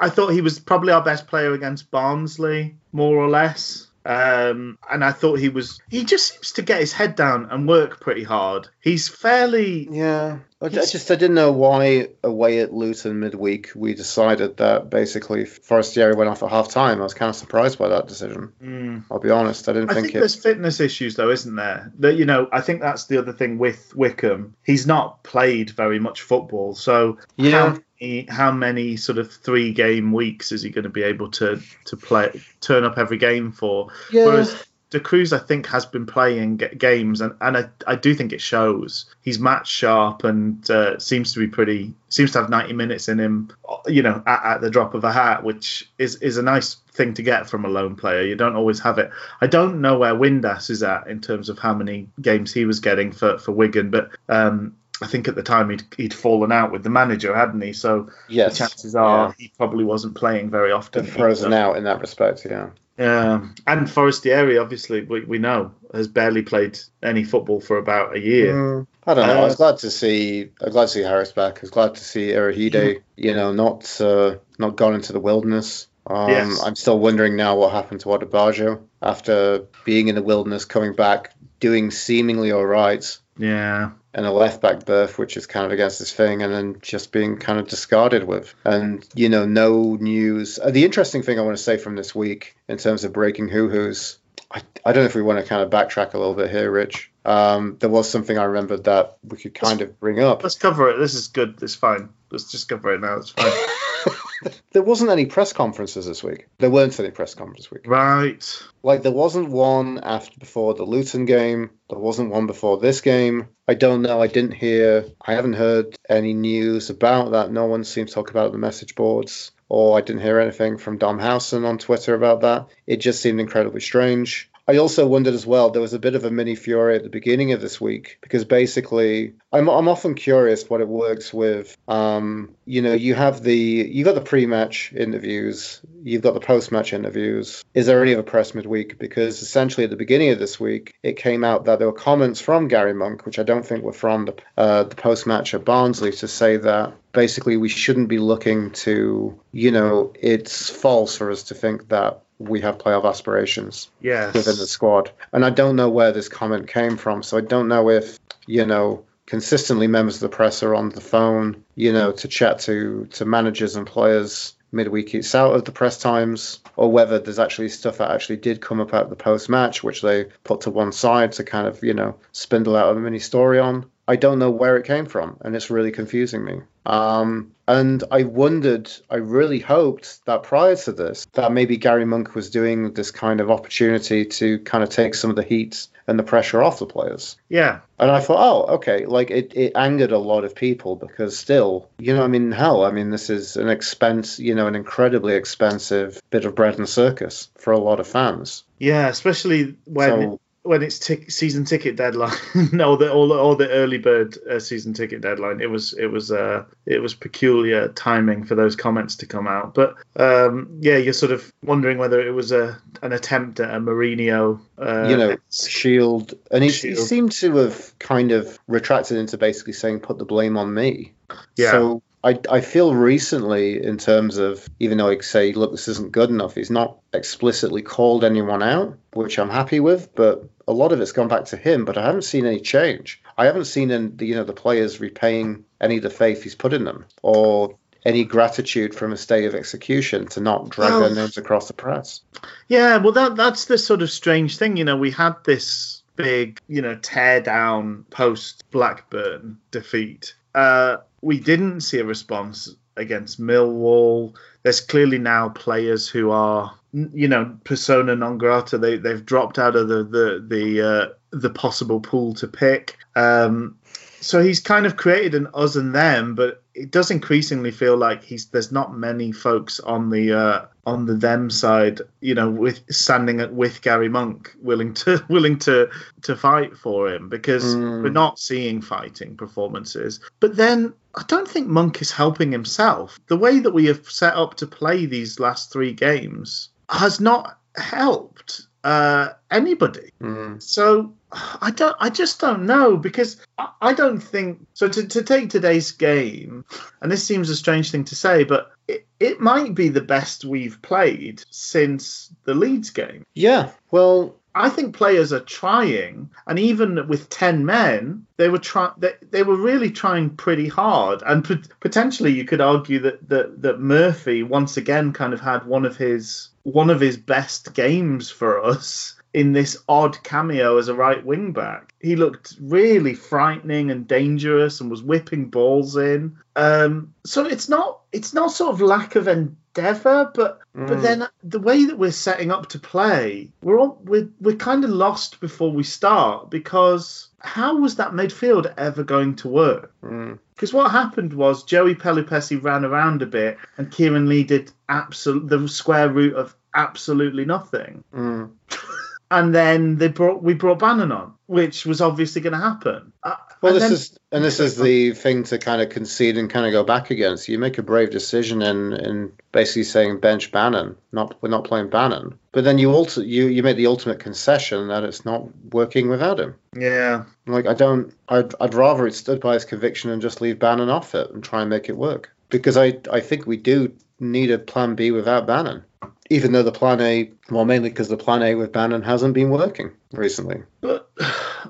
[SPEAKER 1] I thought he was probably our best player against Barnsley, more or less. Um, and I thought he was. He just seems to get his head down and work pretty hard. He's fairly.
[SPEAKER 2] Yeah. I just I didn't know why away at Luton midweek we decided that basically Forestieri went off at half time. I was kind of surprised by that decision.
[SPEAKER 1] Mm.
[SPEAKER 2] I'll be honest. I didn't
[SPEAKER 1] I
[SPEAKER 2] think,
[SPEAKER 1] think it... there's fitness issues though, isn't there? That you know, I think that's the other thing with Wickham. He's not played very much football, so
[SPEAKER 2] yeah.
[SPEAKER 1] How, how many sort of three game weeks is he going to be able to to play turn up every game for?
[SPEAKER 2] Yeah. Whereas
[SPEAKER 1] De Cruz, I think, has been playing games, and, and I, I do think it shows. He's match sharp and uh, seems to be pretty, seems to have 90 minutes in him, you know, at, at, the drop of a hat, which is, is a nice thing to get from a lone player. You don't always have it. I don't know where Windass is at in terms of how many games he was getting for, for Wigan, but um, I think at the time he'd, he'd fallen out with the manager, hadn't he? So
[SPEAKER 2] yes.
[SPEAKER 1] the chances are yeah. he probably wasn't playing very often.
[SPEAKER 2] Frozen out in that respect, yeah.
[SPEAKER 1] Um, and Forestieri, obviously, we, we know has barely played any football for about a year.
[SPEAKER 2] Mm, I don't know. Uh, I was glad to see. I'm glad to see Harris back. I was glad to see Urhoghide, you know, not uh, not gone into the wilderness. Um, yes. I'm still wondering now what happened to Odubajo after being in the wilderness, coming back, doing seemingly all right.
[SPEAKER 1] Yeah
[SPEAKER 2] and a left back berth, which is kind of against his thing, and then just being kind of discarded with. And, you know, no news. Uh, the interesting thing I want to say from this week in terms of breaking hoo hoos, I, I don't know if we want to kind of backtrack a little bit here, Rich. Um, there was something I remembered that we could kind of bring up.
[SPEAKER 1] Let's cover it. This is good. It's fine. Let's just cover it now. It's fine.
[SPEAKER 2] there wasn't any press conferences this week. There weren't any press conferences this week.
[SPEAKER 1] Right.
[SPEAKER 2] Like there wasn't one after before the Luton game. There wasn't one before this game. I don't know. I didn't hear. I haven't heard any news about that. No one seems to talk about the message boards, or I didn't hear anything from Dom Howson on Twitter about that. It just seemed incredibly strange. I also wondered as well, there was a bit of a mini fury at the beginning of this week because basically I'm, I'm often curious what it works with. Um, you know, you have the, you've got the pre-match interviews, you've got the post-match interviews. Is there any of a press midweek? Because essentially at the beginning of this week, it came out that there were comments from Gary Monk, which I don't think were from the, uh, the post-match at Barnsley to say that basically we shouldn't be looking to, you know, it's false for us to think that we have playoff aspirations
[SPEAKER 1] yes.
[SPEAKER 2] within the squad. And I don't know where this comment came from. So I don't know if, you know, consistently members of the press are on the phone, you know, to chat to, to managers and players midweek it's out of the press times, or whether there's actually stuff that actually did come up at the post match, which they put to one side to kind of, you know, spindle out a mini story on. I don't know where it came from, and it's really confusing me. Um, and I wondered, I really hoped that prior to this, that maybe Gary Monk was doing this kind of opportunity to kind of take some of the heat and the pressure off the players.
[SPEAKER 1] Yeah.
[SPEAKER 2] And I thought, oh, okay, like it, it angered a lot of people because still, you know, I mean, hell, I mean, this is an expense, you know, an incredibly expensive bit of bread and circus for a lot of fans.
[SPEAKER 1] Yeah, especially when so, when it's season ticket deadline, no, the all all the early bird uh, season ticket deadline, it was it was uh it was peculiar timing for those comments to come out. But um, yeah, you're sort of wondering whether it was a an attempt at a Mourinho, uh,
[SPEAKER 2] you know, shield, and he, shield. he seemed to have kind of retracted into basically saying, "Put the blame on me."
[SPEAKER 1] Yeah.
[SPEAKER 2] So I, I feel recently, in terms of even though I say, look, this isn't good enough, he's not explicitly called anyone out, which I'm happy with, but a lot of it's gone back to him. But I haven't seen any change. I haven't seen any, you know the players repaying any of the faith he's put in them, or any gratitude from a state of execution to not drag
[SPEAKER 1] Well-
[SPEAKER 2] their names across the press.
[SPEAKER 1] Yeah, well, that that's the sort of strange thing. You know, we had this big, you know, tear down post Blackburn defeat. Uh, we didn't see a response against Millwall. There's clearly now players who are, you know, persona non grata. They they've dropped out of the the the uh, the possible pool to pick. Um, so he's kind of created an us and them, but it does increasingly feel like he's there's not many folks on the uh, on the them side, you know, with standing at, with Garry Monk, willing to willing to to fight for him because
[SPEAKER 2] Mm.
[SPEAKER 1] we're not seeing fighting performances. But then I don't think Monk is helping himself. The way that we have set up to play these last three games has not helped uh, anybody.
[SPEAKER 2] Mm.
[SPEAKER 1] So I don't. I just don't know because I, I don't think so. To, to take today's game, and this seems a strange thing to say, but it, it might be the best we've played since the Leeds game.
[SPEAKER 2] Yeah, well,
[SPEAKER 1] I think players are trying, and even with ten men, they were try they, they were really trying pretty hard, and pot- potentially you could argue that, that that Murphy once again kind of had one of his one of his best games for us in this odd cameo as a right wing back. He looked really frightening and dangerous, and was whipping balls in. Um, so it's not it's not sort of lack of endeavour, but but
[SPEAKER 2] Mm.
[SPEAKER 1] then the way that we're setting up to play, we're all, we're we're kind of lost before we start because how was that midfield ever going to work?
[SPEAKER 2] mm,
[SPEAKER 1] Because what happened was Joey Pelupessy ran around a bit and Kieran Lee did absolute the square root of absolutely nothing.
[SPEAKER 2] mm.
[SPEAKER 1] And then they brought we brought Bannan on, which was obviously going to happen. Uh,
[SPEAKER 2] Well, this
[SPEAKER 1] then-
[SPEAKER 2] is and this is the thing to kind of concede and kind of go back against. You make a brave decision in in basically saying bench Bannan, not we're not playing Bannan, but then you also you you make the ultimate concession that it's not working without him.
[SPEAKER 1] yeah.
[SPEAKER 2] Like I don't, I'd I'd rather it stood by his conviction and just leave Bannan off it and try and make it work because I I think we do need a plan B without Bannan. Even though the plan A, well, mainly because the plan A with Bannan hasn't been working recently.
[SPEAKER 1] But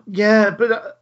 [SPEAKER 1] yeah, but uh,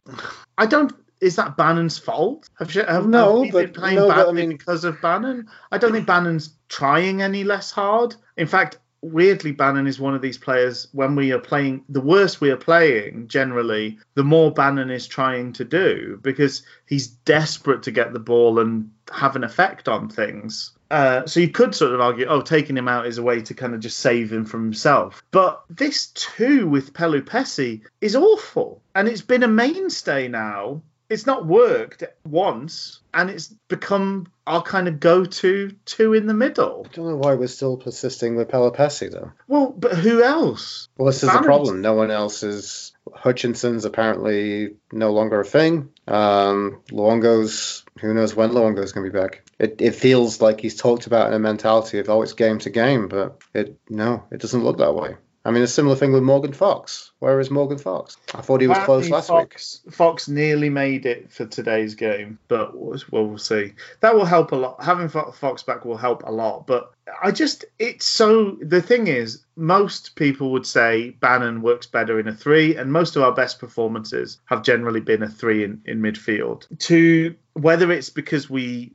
[SPEAKER 1] I don't. Is that Bannan's fault? Have, you, have,
[SPEAKER 2] No,
[SPEAKER 1] have we been
[SPEAKER 2] but-
[SPEAKER 1] playing
[SPEAKER 2] no, but I
[SPEAKER 1] badly
[SPEAKER 2] mean-
[SPEAKER 1] because of Bannan? I don't think Bannan's trying any less hard. In fact, weirdly, Bannan is one of these players. When we are playing, the worse we are playing, generally, the more Bannan is trying to do because he's desperate to get the ball and have an effect on things. Uh, so you could sort of argue, oh, taking him out is a way to kind of just save him from himself. But this too with Pelupessy is awful, and it's been a mainstay now. It's not worked once, and it's become our kind of go-to two in the middle.
[SPEAKER 2] I don't know why we're still persisting with Pelupessy though.
[SPEAKER 1] Well, but who else?
[SPEAKER 2] Well, this is the
[SPEAKER 1] Bannan's-
[SPEAKER 2] problem. No one else is. Hutchinson's apparently no longer a thing. Um, Luongo's, who knows when Luongo's going to be back. It, it feels like he's talked about in a mentality of, oh, it's game to game, but it no, it doesn't look that way. I mean, a similar thing with Morgan Fox. Where is Morgan Fox? I thought he was close
[SPEAKER 1] Apparently
[SPEAKER 2] last week.
[SPEAKER 1] Fox, Fox nearly made it for today's game, but we'll, well, we'll see. That will help a lot. Having Fox back will help a lot. But I just, it's so. The thing is, most people would say Bannan works better in a three, and most of our best performances have generally been a three in, in midfield. To whether it's because we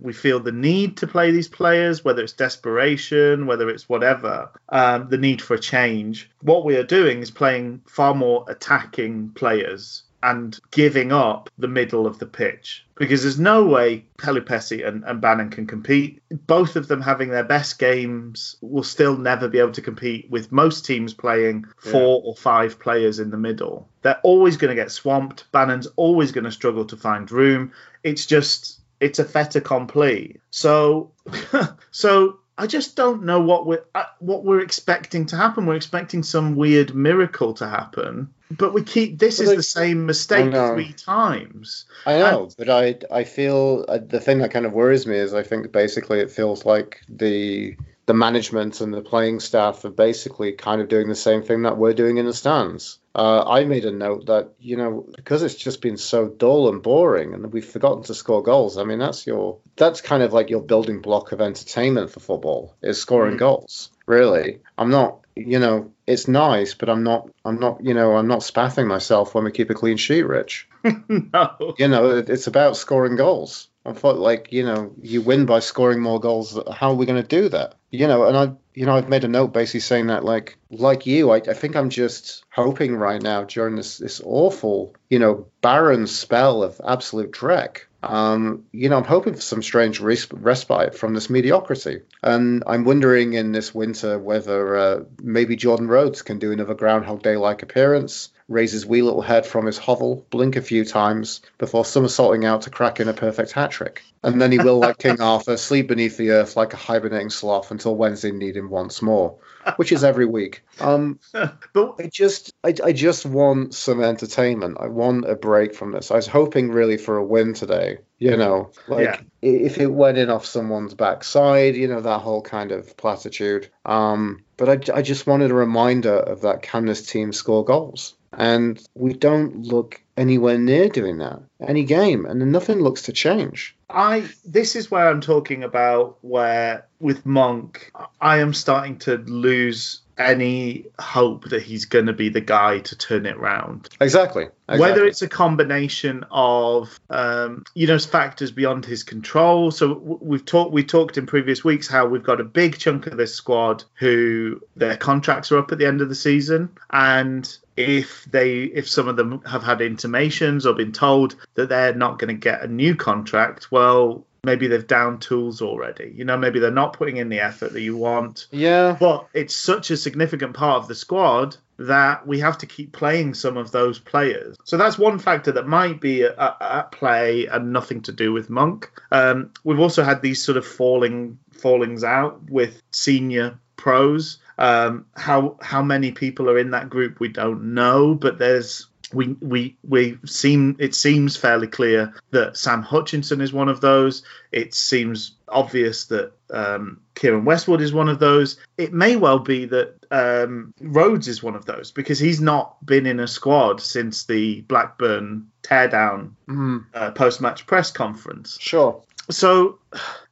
[SPEAKER 1] we feel the need to play these players, whether it's desperation, whether it's whatever, um, the need for a change. What we are doing is playing far more attacking players and giving up the middle of the pitch because there's no way Pelupessy and, and Bannan can compete. Both of them having their best games will still never be able to compete with most teams playing four or five players in the middle. They're always going to get swamped. Bannan's always going to struggle to find room. It's just it's a fait accompli. So so I just don't know what we're uh, what we're expecting to happen. We're expecting some weird miracle to happen, but we keep this
[SPEAKER 2] Well,
[SPEAKER 1] is
[SPEAKER 2] they-
[SPEAKER 1] the same mistake three times.
[SPEAKER 2] I know, but I I feel uh, the thing that kind of worries me is I think basically it feels like the the management and the playing staff are basically kind of doing the same thing that we're doing in the stands. Uh, I made a note that you know because it's just been so dull and boring, and we've forgotten to score goals. I mean, that's your that's kind of like your building block of entertainment for football is scoring mm. goals. Really, I'm not. You know, it's nice, but I'm not. I'm not. You know, I'm not spaffing myself when we keep a clean sheet, Rich.
[SPEAKER 1] no.
[SPEAKER 2] You know, it's about scoring goals. I thought, like, you know, you win by scoring more goals. How are we going to do that? You know, and I, you know, I've made a note basically saying that, like, like you, I, I think I'm just hoping right now during this this awful, you know, barren spell of absolute dreck. Um, you know, I'm hoping for some strange res- respite from this mediocrity, and I'm wondering in this winter whether uh, maybe Jordan Rhodes can do another Groundhog Day-like appearance raise his wee little head from his hovel, blink a few times before somersaulting out to crack in a perfect hat trick. And then he will, like King Arthur, sleep beneath the earth like a hibernating sloth until Wednesday need him once more, which is every week. Um, but I just, I, I just want some entertainment. I want a break from this. I was hoping really for a win today. You know, like yeah. if it went in off someone's backside, you know, that whole kind of platitude. Um, but I, I just wanted a reminder of that can this team score goals? And we don't look anywhere near doing that any game, and nothing looks to change.
[SPEAKER 1] I this is where I'm talking about where with Monk, I am starting to lose any hope that he's going to be the guy to turn it round.
[SPEAKER 2] Exactly. exactly.
[SPEAKER 1] Whether it's a combination of um, you know factors beyond his control. So we've talked we talked in previous weeks how we've got a big chunk of this squad who their contracts are up at the end of the season, and if they if some of them have had intimations or been told that they're not going to get a new contract, well, maybe they've down tools already. You know, maybe they're not putting in the effort that you want.
[SPEAKER 2] Yeah.
[SPEAKER 1] But it's such a significant part of the squad that we have to keep playing some of those players. So that's one factor that might be at, at play and nothing to do with Monk. Um, we've also had these sort of falling fallings out with senior pros. Um, how how many people are in that group we don't know, but there's we we we seem it seems fairly clear that Sam Hutchinson is one of those. It seems obvious that um, Keiren Westwood is one of those. It may well be that um, Rhodes is one of those because he's not been in a squad since the Blackburn teardown mm. uh, post-match press conference.
[SPEAKER 2] Sure.
[SPEAKER 1] So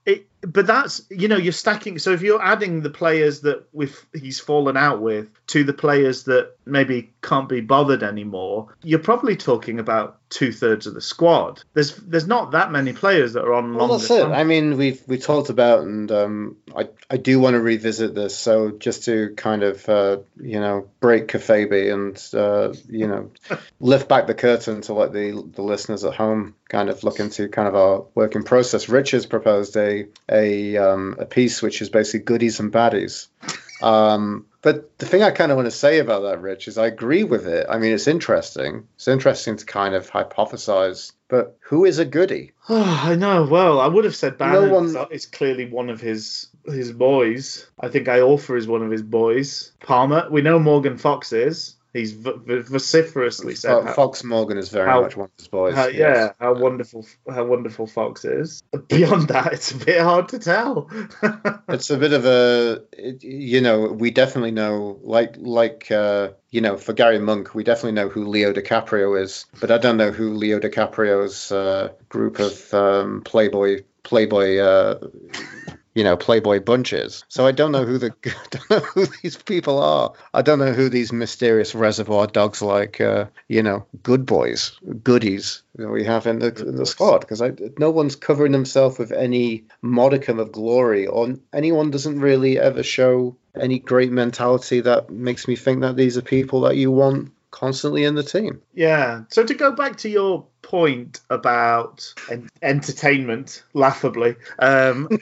[SPEAKER 1] it, but that's you know you're stacking. So if you're adding the players that with he's fallen out with to the players that maybe can't be bothered anymore, you're probably talking about two thirds of the squad. There's there's not that many players that are on.
[SPEAKER 2] Well, that's it. I mean, we've we talked about, and um, I I do want to revisit this. So just to kind of uh, you know break kayfabe and uh, you know lift back the curtain to let the the listeners at home kind of look into kind of our working process. Rich has proposed a a um, a piece which is basically goodies and baddies. Um, but the thing I kind of want to say about that, Rich, is I agree with it. I mean, it's interesting. It's interesting to kind of hypothesize. But who is a goody?
[SPEAKER 1] Oh, I know. Well, I would have said Bannan. No one... is clearly one of his his boys. I think Iorfa is one of his boys. Palmer, we know Morgan Fox is. He's vociferously said.
[SPEAKER 2] Fox Morgan is very how, much one of his boys.
[SPEAKER 1] How, yes. Yeah, how wonderful, how wonderful Fox is. Beyond that, it's a bit hard to tell.
[SPEAKER 2] it's a bit of a, you know, we definitely know, like, like, uh, you know, for Garry Monk, we definitely know who Leo DiCaprio is, but I don't know who Leo DiCaprio's uh, group of um, Playboy Playboy uh, you know playboy bunches. So i don't know who the don't know who these people are. I don't know who these mysterious reservoir dogs like uh, you know good boys goodies that we have in the, in the squad. Because no one's covering themselves with any modicum of glory or anyone doesn't really ever show any great mentality that makes me think that these are people that you want constantly in the team.
[SPEAKER 1] Yeah. So to go back to your point about en- entertainment, laughably, um,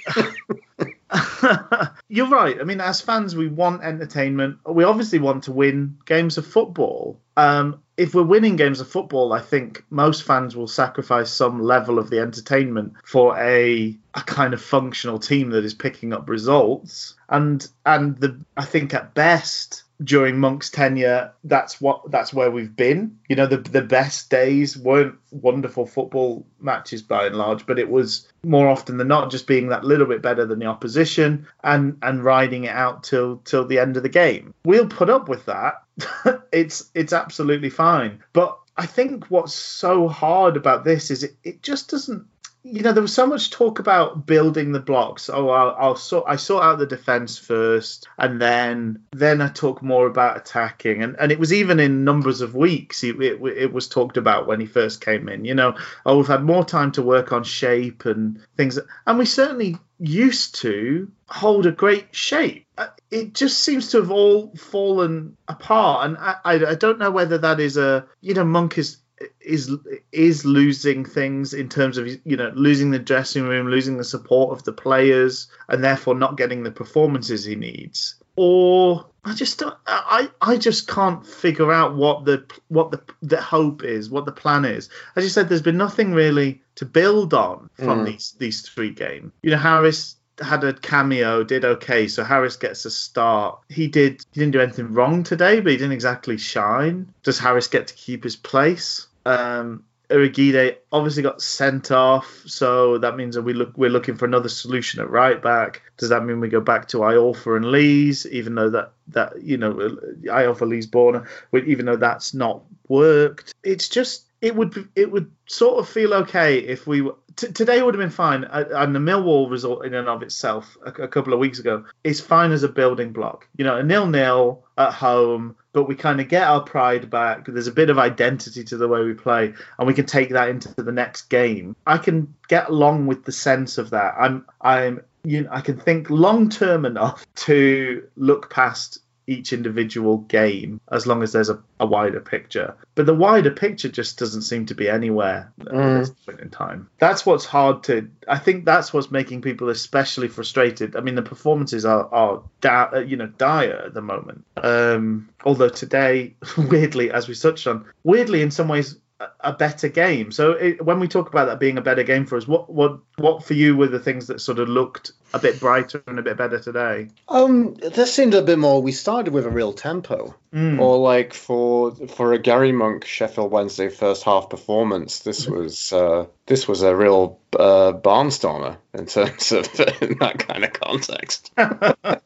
[SPEAKER 1] you're right. I mean, as fans, we want entertainment. We obviously want to win games of football. Um, if we're winning games of football, I think most fans will sacrifice some level of the entertainment for a a kind of functional team that is picking up results. And and the I think at best during Monk's tenure, that's what that's where we've been. You know, the the best days weren't wonderful football matches by and large, but it was more often than not just being that little bit better than the opposition and and riding it out till till the end of the game. We'll put up with that. it's it's absolutely fine. But I think what's so hard about this is it, it just doesn't you know, there was so much talk about building the blocks. Oh, I'll, I'll sort I sort out the defense first, and then then I talk more about attacking. And and it was even in numbers of weeks. It, it, it was talked about when he first came in. You know, oh, we've had more time to work on shape and things, and we certainly used to hold a great shape. Uh, it just seems to have all fallen apart, and I, I, I don't know whether that is a you know Monk is is is losing things in terms of you know losing the dressing room, losing the support of the players, and therefore not getting the performances he needs. Or I just don't, I I just can't figure out what the what the the hope is, what the plan is. As you said, there's been nothing really to build on from mm. these these three games. You know, Harris had a cameo, did okay, so Harris gets a start. He did he didn't do anything wrong today, but he didn't exactly shine. Does Harris get to keep his place? Um Urhoghide obviously got sent off, so that means that we look we're looking for another solution at right back. Does that mean we go back to Iorfa and Lees, even though that that you know Iorfa Lees Börner, even though that's not worked? It's just it would it would sort of feel okay if we t- today would have been fine uh, and the Millwall result in and of itself a, a, couple of weeks ago is fine as a building block. You know a nil nil at home but we kind of get our pride back. There's a bit of identity to the way we play and we can take that into the next game. I can get along with the sense of that. I'm I'm you know, I can think long term enough to look past each individual game as long as there's a, a, wider picture. But the wider picture just doesn't seem to be anywhere mm. at this point in time. That's what's hard to. I think that's what's making people especially frustrated. I mean, the performances are are da- uh, you know dire at the moment. Um, although today, weirdly, as we touched on, weirdly in some ways a better game. So it, when we talk about that being a better game for us, what what what for you were the things that sort of looked a bit brighter and a bit better today?
[SPEAKER 2] Um, this seemed a bit more. We started with a real tempo,
[SPEAKER 3] mm. or like for for a Garry Monk Sheffield Wednesday first half performance. This was uh, this was a real uh, barnstormer in terms of in that kind of context.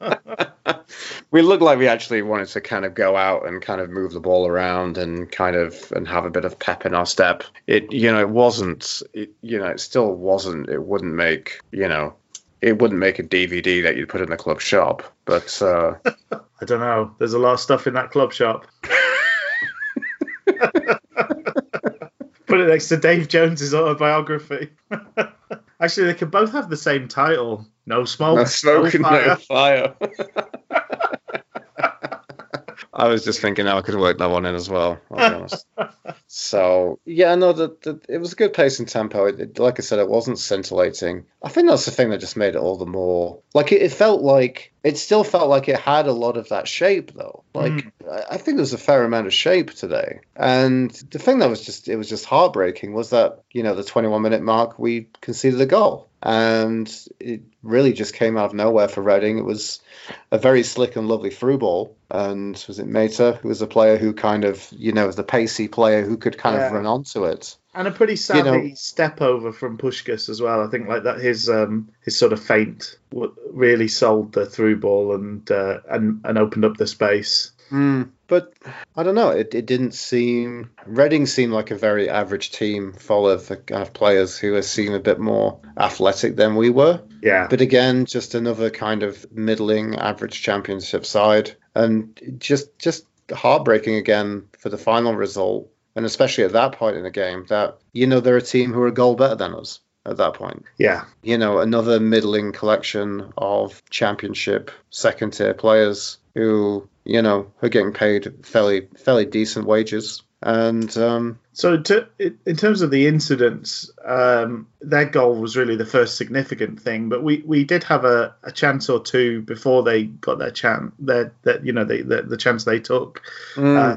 [SPEAKER 3] we looked like we actually wanted to kind of go out and kind of move the ball around and kind of and have a bit of pep in our step. It you know it wasn't it, you know it still wasn't it wouldn't make you know it wouldn't make a DVD that you'd put in the club shop, but uh,
[SPEAKER 1] I don't know. There's a lot of stuff in that club shop. Put it next to Dave Jones's autobiography. Actually, they could both have the same title. No smoke,
[SPEAKER 3] no smoke, no fire. No fire. I was just thinking I could work that one in as well. I'll be honest. so
[SPEAKER 2] yeah, no, the, it was a good pace and tempo. It, it, like I said, it wasn't scintillating. I think that's the thing that just made it all the more like it, it felt like it still felt like it had a lot of that shape though. Like mm. I, think there's a fair amount of shape today. And the thing that was just it was just heartbreaking was that you know the 21 minute mark we conceded a goal and it really just came out of nowhere for Reading. It was a very slick and lovely through ball, and was it Mata who was a player who kind of you know was the pacey player who could kind yeah. of run onto it.
[SPEAKER 1] And a pretty savvy you know, step over from Puşcaş as well. I think like that his um his sort of feint really sold the through ball and uh, and and opened up the space.
[SPEAKER 2] Mm, but I don't know. It, it didn't seem. Reading seemed like a very average team, full of kind of players who seem a bit more athletic than we were.
[SPEAKER 1] Yeah.
[SPEAKER 2] But again, just another kind of middling average championship side, and just just heartbreaking again for the final result, and especially at that point in the game, that you know they're a team who are a goal better than us at that point.
[SPEAKER 1] Yeah.
[SPEAKER 2] You know, another middling collection of championship second tier players who you know are getting paid fairly fairly decent wages. And um,
[SPEAKER 1] so, to, in terms of the incidents, um, their goal was really the first significant thing. But we, we did have a, a chance or two before they got their chance. Their, that you know the, the, the chance they took. Mm. Uh,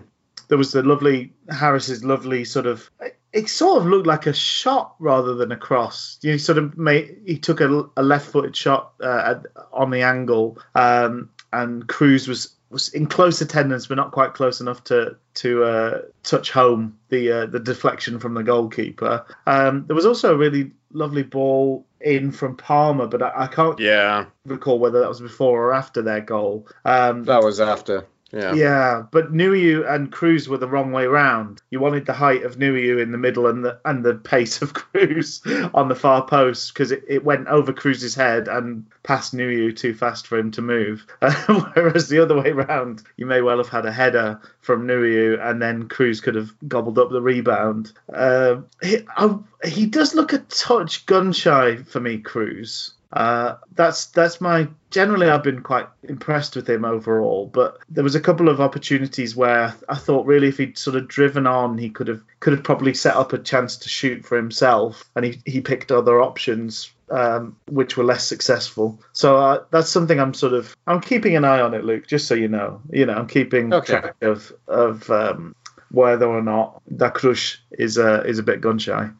[SPEAKER 1] there was the lovely Harris's lovely sort of. It sort of looked like a shot rather than a cross. You know, he sort of made he took a, a left-footed shot uh, on the angle, um, and Cruz was was in close attendance, but not quite close enough to to uh, touch home the uh, the deflection from the goalkeeper. Um, there was also a really lovely ball in from Palmer, but I, I can't
[SPEAKER 3] Yeah,
[SPEAKER 1] recall whether that was before or after their goal. Um,
[SPEAKER 3] that was after. Yeah.
[SPEAKER 1] yeah, but Nuhiu and Cruz were the wrong way round. You wanted the height of Nuhiu in the middle and the and the pace of Cruz on the far post because it, it went over Cruz's head and past Nuhiu too fast for him to move. whereas the other way round, you may well have had a header from Nuhiu and then Cruz could have gobbled up the rebound. Um he, I, he does look a touch gun shy for me, Cruz. Uh, that's that's my generally I've been quite impressed with him overall, but there was a couple of opportunities where I, th- I thought really if he'd sort of driven on, he could have could have probably set up a chance to shoot for himself, and he he picked other options. Um, which were less successful, so uh, that's something I'm sort of I'm keeping an eye on it, Luke. Just so you know, you know I'm keeping
[SPEAKER 3] Okay.
[SPEAKER 1] track of of um, whether or not Da Cruz is a is a bit gun shy.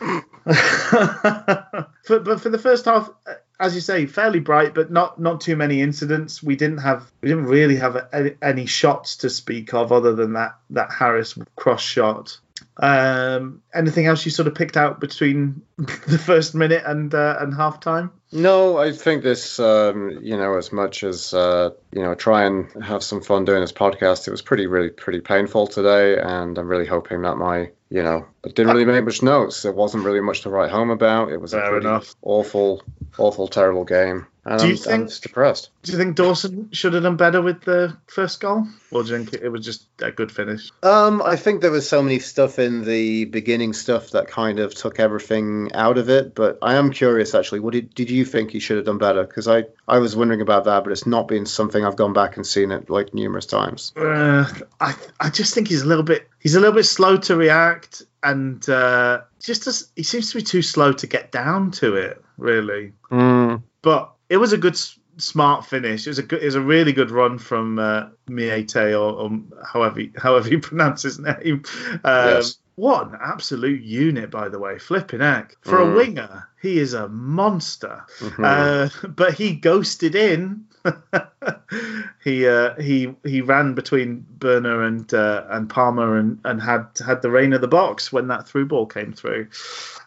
[SPEAKER 1] but for the first half, as you say, fairly bright, but not not too many incidents. We didn't have we didn't really have any, any shots to speak of other than that that Harris cross shot. Um, anything else you sort of picked out between the first minute and uh, and half time?
[SPEAKER 3] No, I think this, um, you know, as much as, uh, you know, try and have some fun doing this podcast, it was pretty, really, pretty painful today. And I'm really hoping that my, you know, I didn't really make much notes. There wasn't really much to write home about. It was a
[SPEAKER 1] Fair
[SPEAKER 3] pretty
[SPEAKER 1] enough.
[SPEAKER 3] awful, awful, terrible game. And
[SPEAKER 1] Do you
[SPEAKER 3] I'm, I'm
[SPEAKER 1] think-
[SPEAKER 3] just depressed.
[SPEAKER 1] Do you think Dawson should have done better with the first goal, or do you think it was just a good finish?
[SPEAKER 2] Um, I think there was so many stuff in the beginning stuff that kind of took everything out of it. But I am curious, actually, what did, did you think he should have done better? Because I, I was wondering about that, but it's not been something I've gone back and seen it like numerous times.
[SPEAKER 1] Uh, I I just think he's a little bit he's a little bit slow to react, and uh, just as, he seems to be too slow to get down to it. Really,
[SPEAKER 3] Mm.
[SPEAKER 1] but it was a good smart finish. It was a good, it was a really good run from uh, Meïté or, or however however you pronounce his name. Um,
[SPEAKER 3] Yes.
[SPEAKER 1] What an absolute unit, by the way. Flipping heck. For a
[SPEAKER 3] Mm.
[SPEAKER 1] winger, he is a monster.
[SPEAKER 3] Mhm.
[SPEAKER 1] Uh, but he ghosted in. he uh, he he ran between Börner and uh, and Palmer and, and had had the reign of the box when that through ball came through.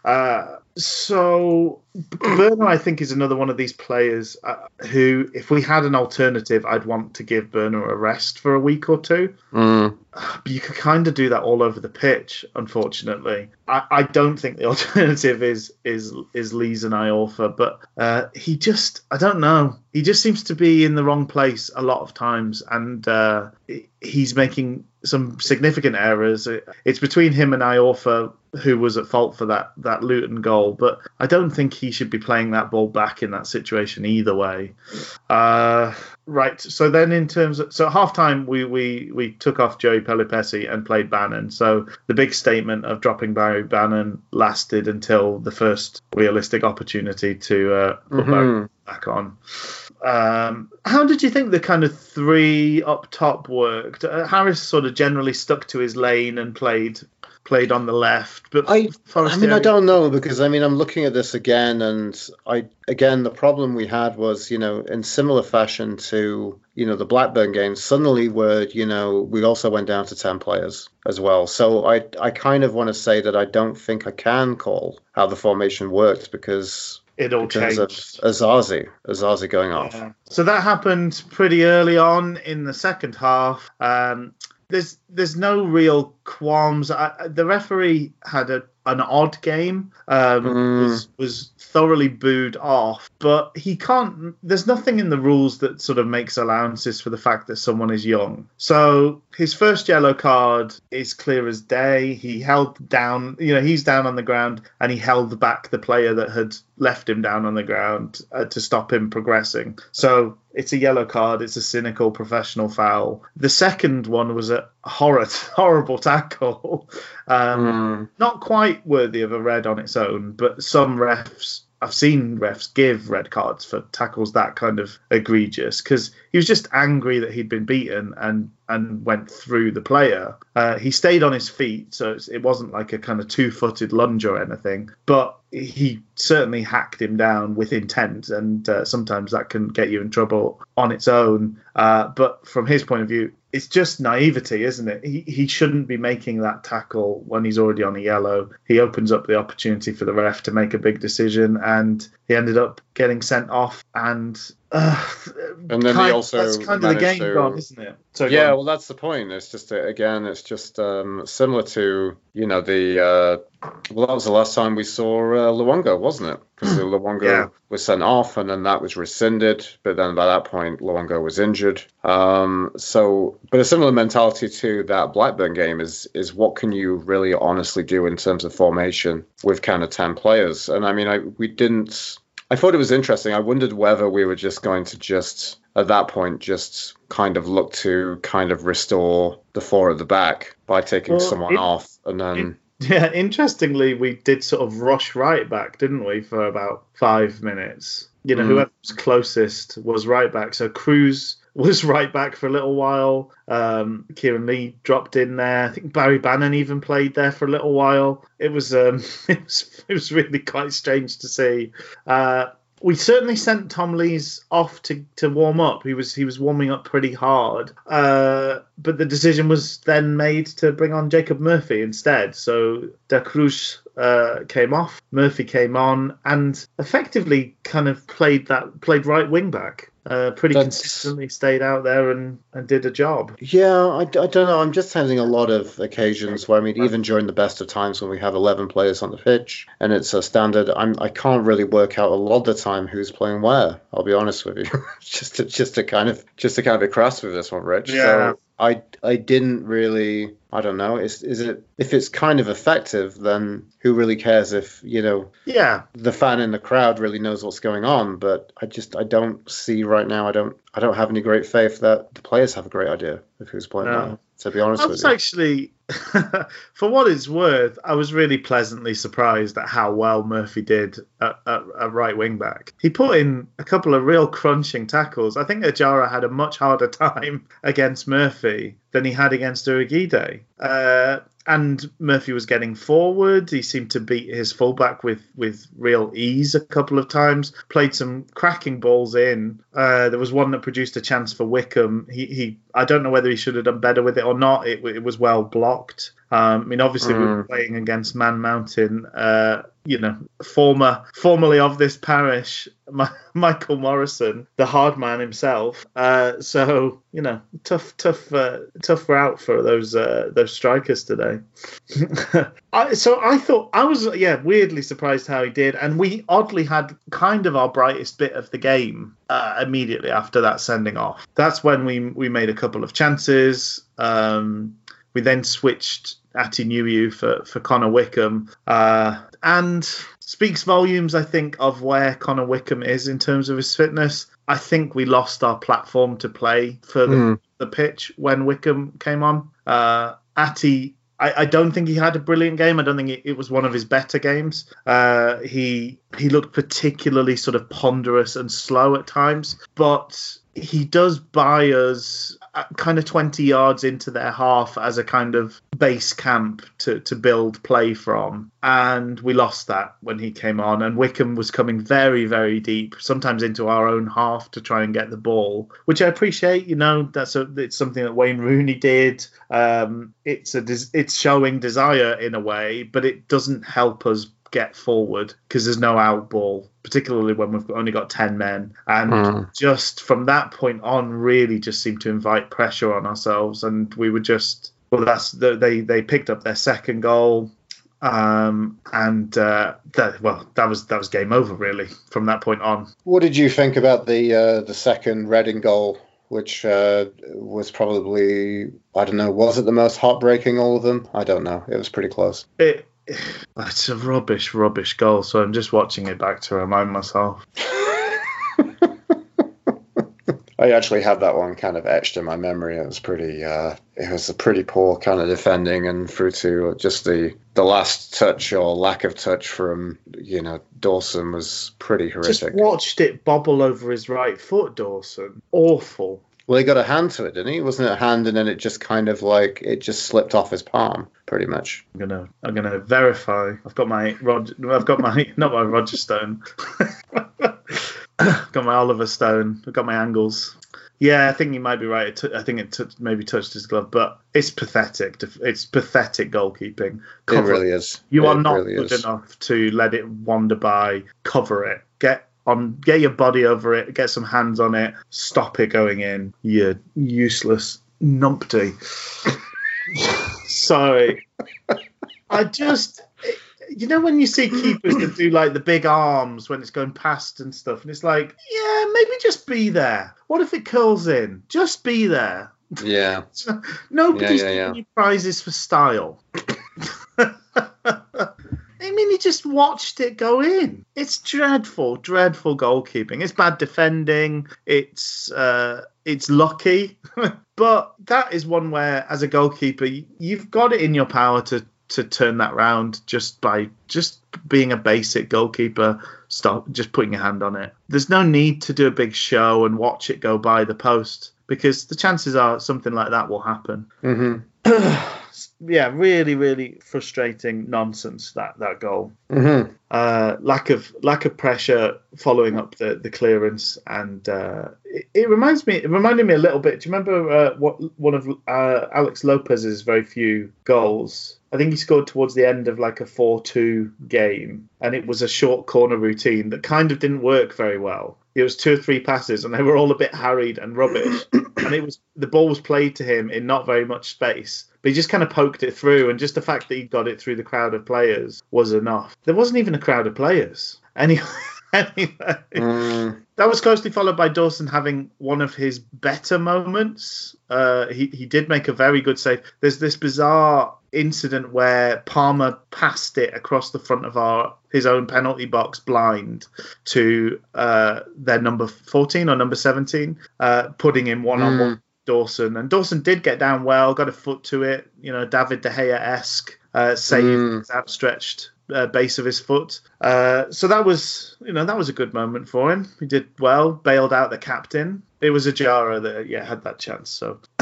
[SPEAKER 1] Uh, so Börner, I think, is another one of these players uh, who, if we had an alternative, I'd want to give Börner a rest for a week or two.
[SPEAKER 3] Mm.
[SPEAKER 1] But you could kind of do that all over the pitch, unfortunately. I, I don't think the alternative is is is Lees and Iorfa, but uh, he just I don't know. He just seems to be in the wrong place a lot of times, and uh, he's making some significant errors. It's between him and Iorfa who was at fault for that that Luton goal, but I don't think he should be playing that ball back in that situation either way. Uh, right. So then, in terms of so at half time, we we we took off Joey Pelupessy and played Bannan. So the big statement of dropping Barry Bannan lasted until the first realistic opportunity to uh, put Barry
[SPEAKER 3] Mhm.
[SPEAKER 1] back on. Um, how did you think the kind of three up top worked? Uh, Harris sort of generally stuck to his lane and played played on the left, but
[SPEAKER 2] I- I mean, I don't know because I mean, I'm looking at this again, and I again the problem we had was, you know, in similar fashion to you know the Blackburn game, Suddenly, where you know we also went down to ten players as well. So I I kind of want to say that I don't think I can call how the formation worked because
[SPEAKER 1] it all
[SPEAKER 2] because of
[SPEAKER 1] changed.
[SPEAKER 2] Azazi Azazi going off.
[SPEAKER 1] Yeah. So that happened pretty early on in the second half. Um, there's there's no real qualms. I, the referee had a an odd game. Um,
[SPEAKER 3] Mm.
[SPEAKER 1] was was thoroughly booed off, but he can't. There's nothing in the rules that sort of makes allowances for the fact that someone is young. So his first yellow card is clear as day. He held down, you know, he's down on the ground and he held back the player that had left him down on the ground uh, to stop him progressing. So it's a yellow card. It's a cynical professional foul. The second one was a horrid, horrible tackle. Um,
[SPEAKER 3] Mm.
[SPEAKER 1] not quite worthy of a red on its own, but some refs. I've seen refs give red cards for tackles that kind of egregious because he was just angry that he'd been beaten and and went through the player. Uh, he stayed on his feet, so it wasn't like a kind of two-footed lunge or anything, but he certainly hacked him down with intent, and uh, sometimes that can get you in trouble on its own. Uh, but from his point of view, it's just naivety, isn't it? He, he shouldn't be making that tackle when he's already on a yellow. He opens up the opportunity for the ref to make a big decision, and he ended up getting sent off. And uh,
[SPEAKER 3] and then
[SPEAKER 1] kind,
[SPEAKER 3] he also
[SPEAKER 1] that's kind of the game
[SPEAKER 3] to,
[SPEAKER 1] gone, isn't it?
[SPEAKER 3] So yeah, well, that's the point. It's just again, it's just um, similar to you know the uh, well, that was the last time we saw uh, Luongo, wasn't it? Because Luongo yeah. was sent off, and then that was rescinded. But then by that point, Luongo was injured. Um, so, but a similar mentality to that Blackburn game is is what can you really honestly do in terms of formation with kind of ten players? And I mean, I we didn't. I thought it was interesting. I wondered whether we were just going to just at that point just kind of look to kind of restore the four at the back by taking well, someone it, off and then.
[SPEAKER 1] It, yeah, interestingly, we did sort of rush right back, didn't we, for about five minutes? You know, mm. whoever was closest was right back. So Cruz was right back for a little while. Um, Kieran Lee dropped in there. I think Barry Bannan even played there for a little while. It was um, it was it was really quite strange to see. Uh, we certainly sent Tom Lees off to, to warm up. He was he was warming up pretty hard, uh, but the decision was then made to bring on Jacob Murphy instead. So Da Cruz uh, came off, Murphy came on, and effectively kind of played that played right wing back uh, pretty That's... consistently stayed out there and, and did a job.
[SPEAKER 2] Yeah, I, I don't know. I'm just having a lot of occasions where, I mean, even during the best of times when we have 11 players on the pitch and it's a standard, I'm, I can't really work out a lot of the time who's playing where. I'll be honest with you. just to, just to kind of just to kind of be crass with this one, Rich.
[SPEAKER 1] Yeah.
[SPEAKER 2] So I, I didn't really I don't know. Is is it if it's kind of effective, then who really cares if you know?
[SPEAKER 1] Yeah,
[SPEAKER 2] the fan in the crowd really knows what's going on. But I just I don't see right now. I don't I don't have any great faith that the players have a great idea of who's playing no. well. To be honest, with you.
[SPEAKER 1] I
[SPEAKER 2] was
[SPEAKER 1] actually, for what it's worth, I was really pleasantly surprised at how well Murphy did at, at, at, right wing back. He put in a couple of real crunching tackles. I think Ejaria had a much harder time against Murphy than he had against Urhoghide. Uh, and Murphy was getting forward. He seemed to beat his fullback with with real ease a couple of times. Played some cracking balls in. Uh, there was one that produced a chance for Wickham. He, he I don't know whether he should have done better with it or not. It, it was well blocked. Um, I mean, obviously mm. we were mm. playing against Man Mountain. Uh, you know, former formerly of this parish, Ma- Michael Morrison, the hard man himself. Uh, so you know, tough, tough, uh, tough route for those uh, those strikers today. I, so I thought I was yeah weirdly surprised how he did, and we oddly had kind of our brightest bit of the game uh, immediately after that sending off. That's when we we made a couple of chances. Um, we then switched Atdhe Nuhiu for, for Connor Wickham. Uh, and speaks volumes, I think, of where Connor Wickham is in terms of his fitness. I think we lost our platform to play for the, mm. the pitch when Wickham came on. Uh, Atty I, I, don't think he had a brilliant game. I don't think it, it was one of his better games. Uh, he he looked particularly sort of ponderous and slow at times, but he does buy us kind of 20 yards into their half as a kind of base camp to, to build play from. And we lost that when he came on. And Wickham was coming very, very deep, sometimes into our own half to try and get the ball, which I appreciate. You know, that's a, it's something that Wayne Rooney did. Um, it's a it's showing desire in a way, but it doesn't help us get forward because there's no out ball, particularly when we've only got 10 men. And mm. just from that point on, really just seemed to invite pressure on ourselves. And we were just, well, that's the, they, they picked up their second goal. Um, and uh, that, well, that was that was game over really from that point on.
[SPEAKER 2] What did you think about the uh, the second Reading goal? which uh, was probably I don't know was it the most heartbreaking all of them I don't know it was pretty close
[SPEAKER 1] it it's a rubbish, rubbish goal. So I'm just watching it back to remind myself.
[SPEAKER 2] I actually had that one kind of etched in my memory. It was pretty, uh, it was a pretty poor kind of defending, and through to just the the last touch or lack of touch from you know Dawson was pretty horrific.
[SPEAKER 1] Just watched it bobble over his right foot, Dawson. Awful.
[SPEAKER 2] Well, he got a hand to it, didn't he? Wasn't it a hand, and then it just kind of like it just slipped off his palm, pretty much.
[SPEAKER 1] I'm gonna I'm gonna verify. I've got my Rod. I've got my not my Roger Stone. got my Oliver Stone. I've got my angles. Yeah, I think you might be right. It t- I think it t- maybe touched his glove, but it's pathetic. It's pathetic goalkeeping.
[SPEAKER 2] It
[SPEAKER 1] Cover-
[SPEAKER 2] really is.
[SPEAKER 1] You are not
[SPEAKER 2] really
[SPEAKER 1] good
[SPEAKER 2] is.
[SPEAKER 1] enough to let it wander by. Cover it. Get on. Get your body over it. Get some hands on it. Stop it going in. You useless numpty. Sorry. I just. You know when you see keepers that do like the big arms when it's going past and stuff, and it's like, yeah, maybe just be there. What if it curls in? Just be there.
[SPEAKER 2] Yeah.
[SPEAKER 1] Nobody's
[SPEAKER 2] Yeah, yeah,
[SPEAKER 1] giving you prizes for style. He just watched it go in. It's dreadful, dreadful goalkeeping. It's bad defending. It's uh, it's lucky, but that is one where, as a goalkeeper, you've got it in your power to to turn that round just by just being a basic goalkeeper. Stop, just putting your hand on it. There's no need to do a big show and watch it go by the post because the chances are something like that will happen
[SPEAKER 2] hmm
[SPEAKER 1] yeah, really, really frustrating nonsense that that goal.
[SPEAKER 2] hmm
[SPEAKER 1] Uh, lack of lack of pressure following up the, the clearance, and uh, it, it reminds me. It reminded me a little bit. Do you remember uh, what one of uh, Alex Lopez's very few goals? I think he scored towards the end of like a four-two game, and it was a short corner routine that kind of didn't work very well. It was two or three passes, and they were all a bit harried and rubbish. and it was the ball was played to him in not very much space, but he just kind of poked it through, and just the fact that he got it through the crowd of players was enough. There wasn't even a crowd of players. Anyway, anyway
[SPEAKER 2] Mm,
[SPEAKER 1] that was closely followed by Dawson having one of his better moments. Uh, he he did make a very good save. There's this bizarre incident where Palmer passed it across the front of our his own penalty box blind to uh, their number 14 or number 17, uh, putting in one on one. Dawson and Dawson did get down well, got a foot to it. You know, David De Gea esque uh, save
[SPEAKER 2] Mm.
[SPEAKER 1] outstretched uh, base of his foot. Uh, so that was, you know, that was a good moment for him. He did well, bailed out the captain. It was Ejaria that, yeah, had that chance. So,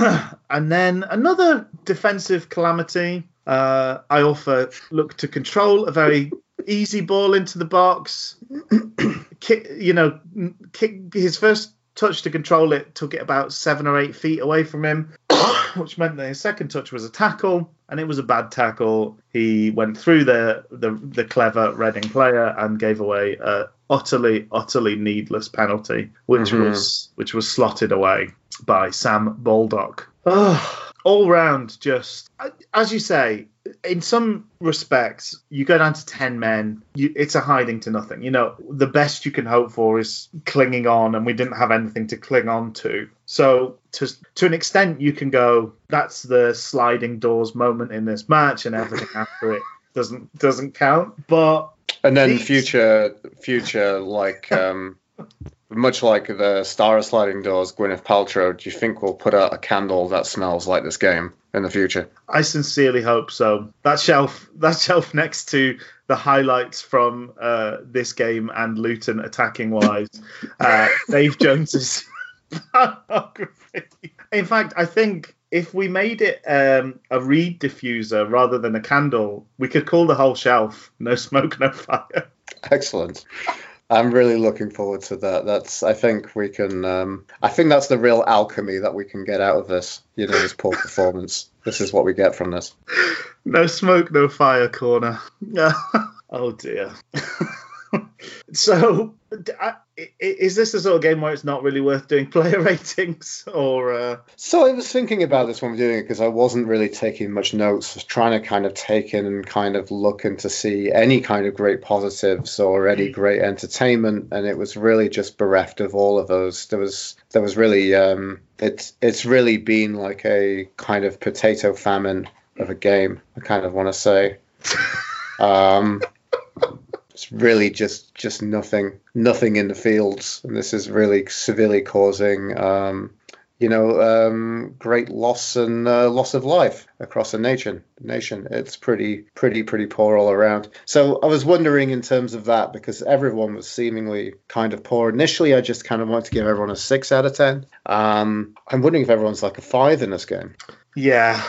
[SPEAKER 1] and then another defensive calamity. Uh, Iorfa look to control a very easy ball into the box. kick, you know, kick his first touch to control it took it about seven or eight feet away from him, which meant that his second touch was a tackle, and it was a bad tackle. He went through the the, the clever Reading player and gave away a utterly utterly needless penalty, which
[SPEAKER 2] Mhm.
[SPEAKER 1] was which was slotted away by Sam Baldock. Ugh. all round, just as you say, in some respects, you go down to 10 men, you, it's a hiding to nothing. You know, the best you can hope for is clinging on, and we didn't have anything to cling on to. So, to, to an extent, you can go, that's the sliding doors moment in this match, and everything after it doesn't doesn't count. But
[SPEAKER 2] And then
[SPEAKER 1] These-
[SPEAKER 2] future, future, like um, much like the Star of Sliding Doors, Gwyneth Paltrow. Do you think we'll put out a candle that smells like this game in the future?
[SPEAKER 1] I sincerely hope so. That shelf, that shelf next to the highlights from uh, this game and Luton attacking wise, uh, Dave Jones's biography. In fact, I think if we made it um, a reed diffuser rather than a candle, we could call the whole shelf "No Smoke, No Fire."
[SPEAKER 2] Excellent. I'm really looking forward to that. That's. I think we can. Um, I think that's the real alchemy that we can get out of this. You know, this poor performance. This is what we get from this.
[SPEAKER 1] No smoke, no fire corner. oh dear. so, d- I- i- is this the sort of game where it's not really worth doing player ratings, or uh,
[SPEAKER 2] So I was thinking about this when we we're doing it because I wasn't really taking much notes. I was trying to kind of take in and kind of looking to see any kind of great positives or any great entertainment, and it was really just bereft of all of those. There was there was really um, it's it's really been like a kind of potato famine of a game. I kind of want to say. Um, really just just nothing, nothing in the fields, and this is really severely causing um, you know, um, great loss and uh, loss of life across a nation. Nation, it's pretty, pretty, pretty poor all around. So I was wondering in terms of that because everyone was seemingly kind of poor. Initially, I just kind of wanted to give everyone a six out of ten. Um, I'm wondering if everyone's like a five in this game.
[SPEAKER 1] Yeah,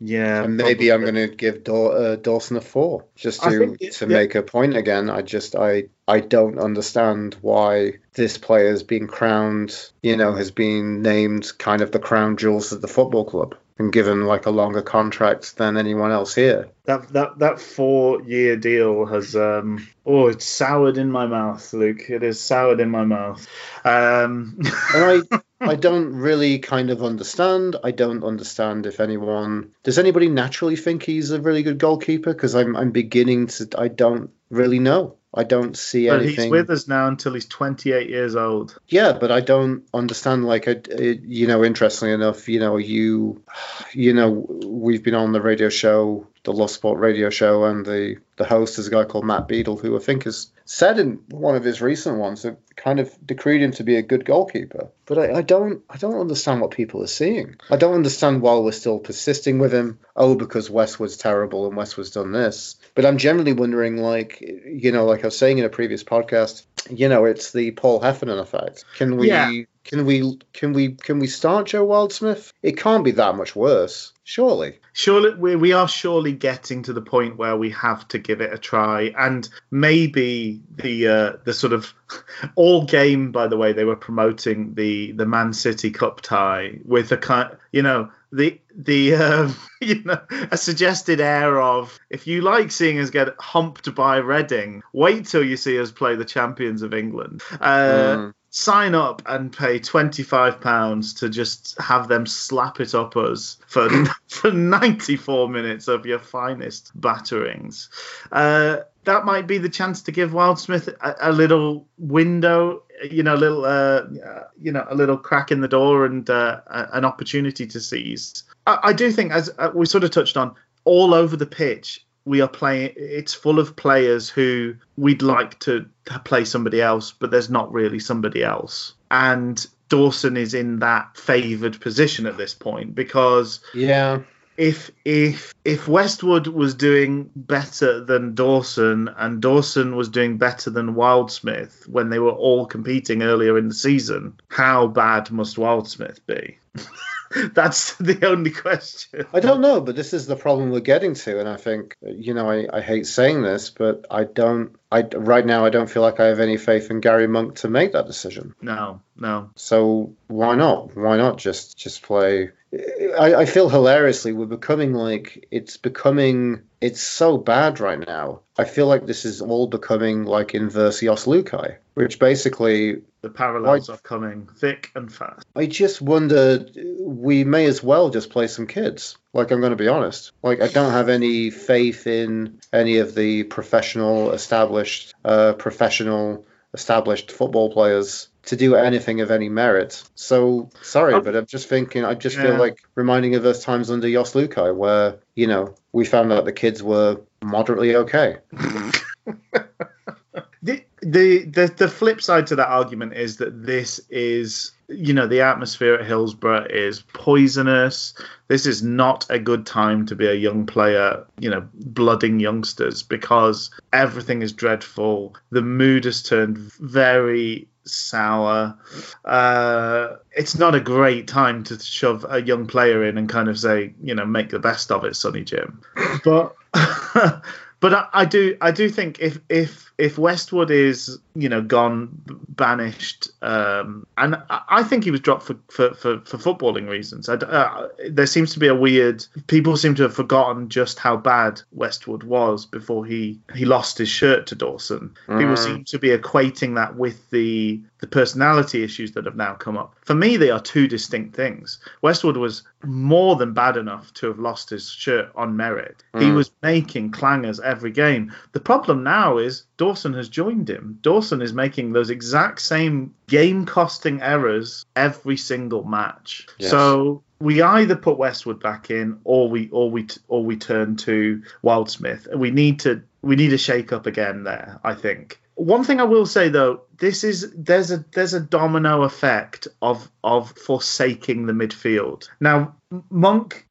[SPEAKER 1] yeah,
[SPEAKER 2] and maybe I'm going to give Daw- uh, Dawson a four just to it, to yeah. make a point again. I just I I don't understand why this player has been crowned, you know, has been named kind of the crown jewels of the football club and given like a longer contract than anyone else here.
[SPEAKER 1] That that that four year deal has um oh it's soured in my mouth, Luke. It is soured in my mouth. Um
[SPEAKER 2] and I I don't really kind of understand. I don't understand if anyone does anybody naturally think he's a really good goalkeeper because I'm I'm beginning to I don't really know. I don't see anything.
[SPEAKER 1] but
[SPEAKER 2] anything.
[SPEAKER 1] he's with us now until he's 28 years old.
[SPEAKER 2] Yeah, but I don't understand. Like, you know, interestingly enough, you know, you, you know, we've been on the radio show the Lost Sport radio show, and the, the host is a guy called Matt Beadle, who I think has said in one of his recent ones that kind of decreed him to be a good goalkeeper. But I, I don't I don't understand what people are seeing. I don't understand why we're still persisting with him. Oh, because Westwood's terrible and Westwood's done this. But I'm generally wondering, like, you know, like I was saying in a previous podcast, you know, it's the Paul Heffernan effect. Can we yeah. Can we can we can we start Joe Wildsmith? It can't be that much worse. Surely.
[SPEAKER 1] Surely we, we are surely getting to the point where we have to give it a try, and maybe the uh, the sort of all game. By the way, they were promoting the the Man City Cup tie with a kind, you know, the the uh, you know a suggested air of if you like seeing us get humped by Reading, wait till you see us play the champions of England. Uh, mm sign up and pay £25 to just have them slap it up us for, for 94 minutes of your finest batterings. Uh, that might be the chance to give Wildsmith a, a little window, you know, a little, uh, you know, a little crack in the door and uh, an opportunity to seize. I, I do think, as uh, we sort of touched on, all over the pitch, we are playing it's full of players who we'd like to, play somebody else but there's not really somebody else and Dawson is in that favored position at this point because
[SPEAKER 2] yeah
[SPEAKER 1] if if if Westwood was doing better than Dawson and Dawson was doing better than Wildsmith when they were all competing earlier in the season, how bad must Wildsmith be? That's the only question.
[SPEAKER 2] I don't know, but this is the problem we're getting to, and I think you know I, I hate saying this, but I don't. I right now I don't feel like I have any faith in Garry Monk to make that decision.
[SPEAKER 1] No, no.
[SPEAKER 2] So why not? Why not just just play? I, I feel hilariously we're becoming like it's becoming it's so bad right now. I feel like this is all becoming like inverse Jos Luhukay, which basically
[SPEAKER 1] the parallels I, are coming thick and fast.
[SPEAKER 2] I just wonder we may as well just play some kids. Like I'm going to be honest. Like I don't have any faith in any of the professional established uh, professional established football players to do anything of any merit. So sorry, oh. but I'm just thinking. I just yeah. feel like reminding of those times under Jos Luhukay where you know we found out the kids were moderately okay.
[SPEAKER 1] the, the the flip side to that argument is that this is you know the atmosphere at Hillsborough is poisonous. This is not a good time to be a young player, you know, blooding youngsters because everything is dreadful. The mood has turned very sour. Uh, it's not a great time to shove a young player in and kind of say, you know, make the best of it, Sonny Jim. But but I, I do I do think if if if Westwood is you know gone banished, um, and I think he was dropped for for, for, for footballing reasons. I, uh, there seems to be a weird. People seem to have forgotten just how bad Westwood was before he he lost his shirt to Dawson. Mm. People seem to be equating that with the the personality issues that have now come up. For me, they are two distinct things. Westwood was more than bad enough to have lost his shirt on merit. Mm. He was making clangers every game. The problem now is Dawson has joined him. Dawson Dawson is making those exact same game costing errors every single match.
[SPEAKER 3] Yes.
[SPEAKER 1] So we either put Westwood back in or we or we or we turn to Wildsmith. We need to we need a shake up again there, I think. One thing I will say though, this is there's a there's a domino effect of of forsaking the midfield. Now Monk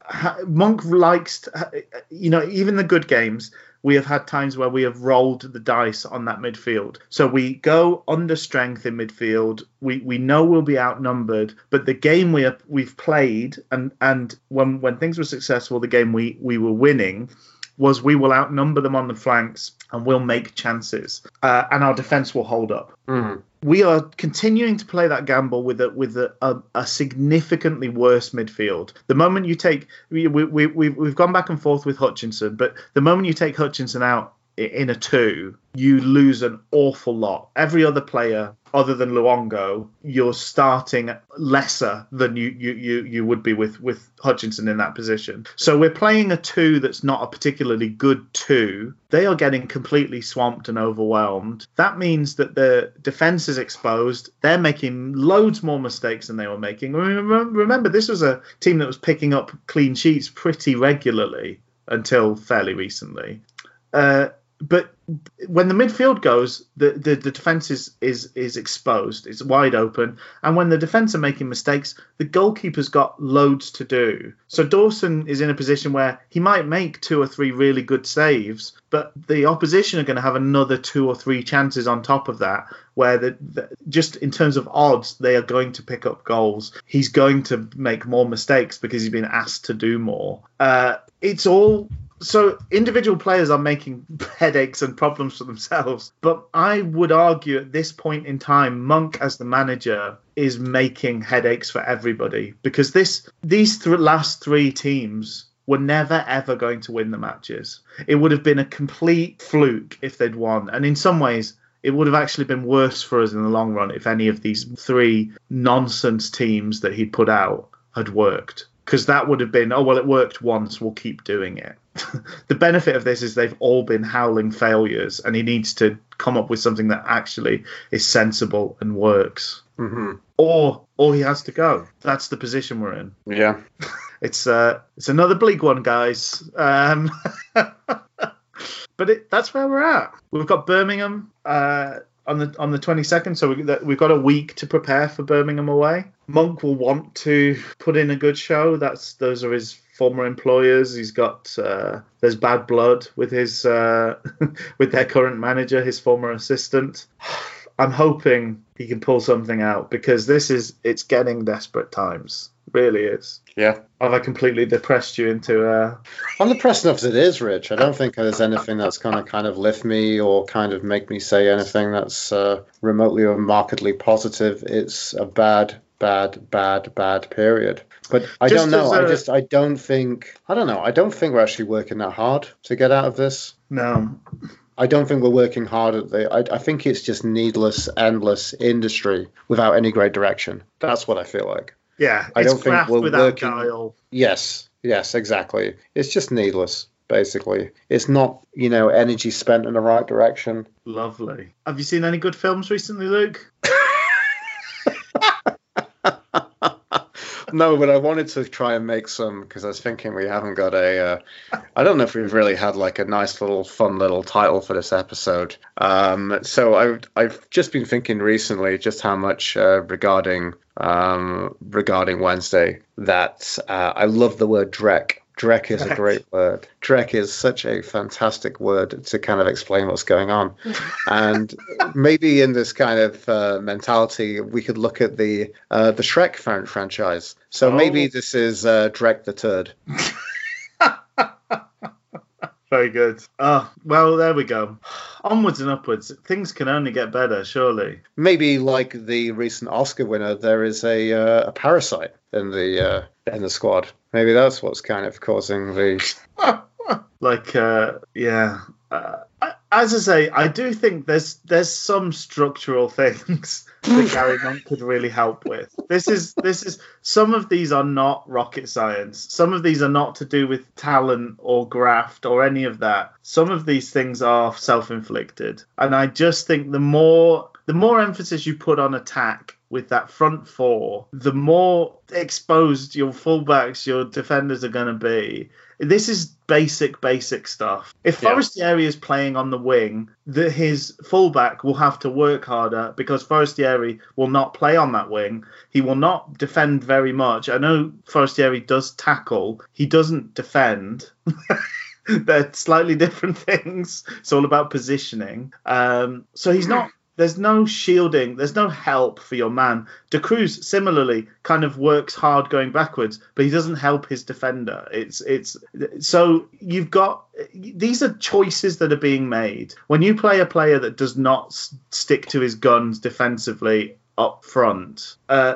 [SPEAKER 1] Monk likes to, you know even the good games we have had times where we have rolled the dice on that midfield. So we go under strength in midfield. We we know we'll be outnumbered, but the game we we've played and and when when things were successful, the game we we were winning was we will outnumber them on the flanks and we'll make chances, uh, and our defense will hold up.
[SPEAKER 3] Mhm.
[SPEAKER 1] We are continuing to play that gamble with a with a, a, a significantly worse midfield. The moment you take we, we, we we've, we've gone back and forth with Hutchinson, but the moment you take Hutchinson out in a two, you lose an awful lot. Every other player other than Luongo, you're starting lesser than you, you, you, you would be with, with Hutchinson in that position. So we're playing a two that's not a particularly good two. They are getting completely swamped and overwhelmed. That means that the defense is exposed. They're making loads more mistakes than they were making. Remember, this was a team that was picking up clean sheets pretty regularly until fairly recently. Uh, but when the midfield goes, the, the, the defense is, is is exposed. It's wide open, and when the defense are making mistakes, the goalkeeper's got loads to do. So Dawson is in a position where he might make two or three really good saves, but the opposition are going to have another two or three chances on top of that, where the, the just in terms of odds, they are going to pick up goals. He's going to make more mistakes because he's been asked to do more. Uh, it's all so individual players are making headaches and problems for themselves but i would argue at this point in time monk as the manager is making headaches for everybody because this these th- last three teams were never ever going to win the matches. It would have been a complete fluke if they'd won and in some ways it would have actually been worse for us in the long run if any of these three nonsense teams that he'd put out had worked because that would have been oh well it worked once we'll keep doing it the benefit of this is they've all been howling failures and he needs to come up with something that actually is sensible and works.
[SPEAKER 3] Mhm.
[SPEAKER 1] or or he has to go. That's the position we're in.
[SPEAKER 3] Yeah.
[SPEAKER 1] it's uh it's another bleak one guys. Um but it, that's where we're at. We've got birmingham uh on the on the 22nd so we, we've got a week to prepare for birmingham away. Monk will want to put in a good show. That's those are his former employers he's got uh there's bad blood with his uh with their current manager his former assistant i'm hoping he can pull something out because this is it's getting desperate times really is
[SPEAKER 3] Yeah.
[SPEAKER 1] have i completely depressed you into uh
[SPEAKER 2] I'm depressed enough as it is, Rich. I don't think there's anything that's going to kind of lift me or kind of make me say anything that's uh, remotely or markedly positive. It's a bad, bad, bad, bad period. But I
[SPEAKER 1] Just
[SPEAKER 2] don't know.
[SPEAKER 1] as
[SPEAKER 2] I
[SPEAKER 1] a-
[SPEAKER 2] just I don't think I don't know. I don't think we're actually working that hard to get out of this.
[SPEAKER 1] no
[SPEAKER 2] I don't think we're working hard at the. I, I think it's just needless, endless industry without any great direction. That's what I feel like.
[SPEAKER 1] yeah
[SPEAKER 2] I
[SPEAKER 1] it's
[SPEAKER 2] don't think we're
[SPEAKER 1] without
[SPEAKER 2] working-
[SPEAKER 1] guile
[SPEAKER 2] Yes, yes, exactly. It's just needless, basically. It's not, you know, energy spent in the right direction.
[SPEAKER 1] lovely have you seen any good films recently luke
[SPEAKER 3] No, but I wanted to try and make some because I was thinking we haven't got a. Uh, I don't know if we've really had like a nice little fun little title for this episode. Um, so I, I've just been thinking recently just how much uh, regarding um, regarding Wednesday that uh, I love the word dreck. Dreck is a great word. Dreck is such a fantastic word to kind of explain what's going on. and maybe in this kind of uh, mentality, we could look at the uh, the Shrek fran- franchise. So
[SPEAKER 1] Oh.
[SPEAKER 3] maybe this is uh, Drek the Turd.
[SPEAKER 1] very good oh well there we go onwards and upwards things can only get better surely
[SPEAKER 2] Maybe like the recent Oscar winner, there is a uh, a parasite in the uh, in the squad.
[SPEAKER 3] Maybe that's what's kind of causing the.
[SPEAKER 1] like uh yeah uh, as I say, I do think there's there's some structural things that Garry Monk could really help with. This is this is some of these are not rocket science. Some of these are not to do with talent or graft or any of that. Some of these things are self-inflicted, and I just think the more the more emphasis you put on attack with that front four, the more exposed your fullbacks, your defenders are going to be. This is basic, basic stuff. If
[SPEAKER 3] Yeah.
[SPEAKER 1] Forestieri is playing on the wing, that his fullback will have to work harder because Forestieri will not play on that wing. He will not defend very much. I know Forestieri does tackle, he doesn't defend. They're slightly different things. It's all about positioning. Um, so he's not. There's no shielding. There's no help for your man. Da Cruz similarly kind of works hard going backwards, but he doesn't help his defender. It's it's so you've got these are choices that are being made when you play a player that does not stick to his guns defensively up front. Uh,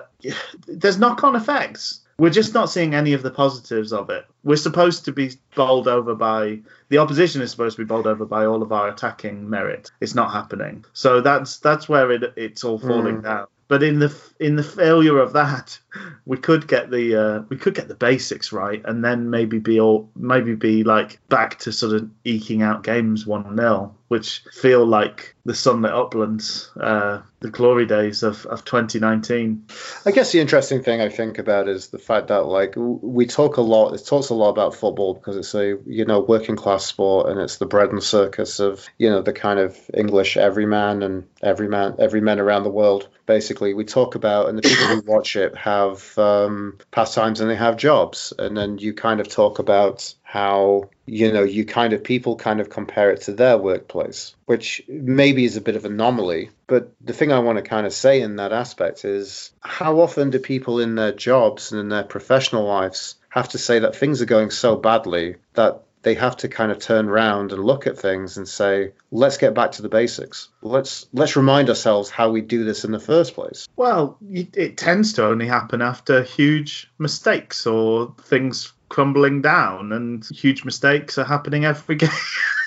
[SPEAKER 1] there's knock-on effects. We're just not seeing any of the positives of it. We're supposed to be bowled over by the opposition is supposed to be bowled over by all of our attacking merit. It's not happening. So that's that's where it it's all falling hmm. down. But in the in the failure of that, we could get the uh, we could get the basics right, and then maybe be all maybe be like back to sort of eking out games one 0 which feel like the sunlit uplands, uh, the glory days of, of 2019.
[SPEAKER 2] I guess the interesting thing I think about is the fact that like we talk a lot. It talks a lot about football because it's a you know working class sport and it's the bread and circus of you know the kind of English everyman and every man everyman everymen around the world. Basically, we talk about and the people who watch it have um, pastimes and they have jobs, and then you kind of talk about how you know you kind of people kind of compare it to their workplace which maybe is a bit of an anomaly. But the thing i want to kind of say in that aspect is how often do people in their jobs and in their professional lives have to say that things are going so badly that they have to kind of turn around and look at things and say let's get back to the basics let's let's remind ourselves how we do this in the first place
[SPEAKER 1] Well, it tends to only happen after huge mistakes or things crumbling down, and huge mistakes are happening every game,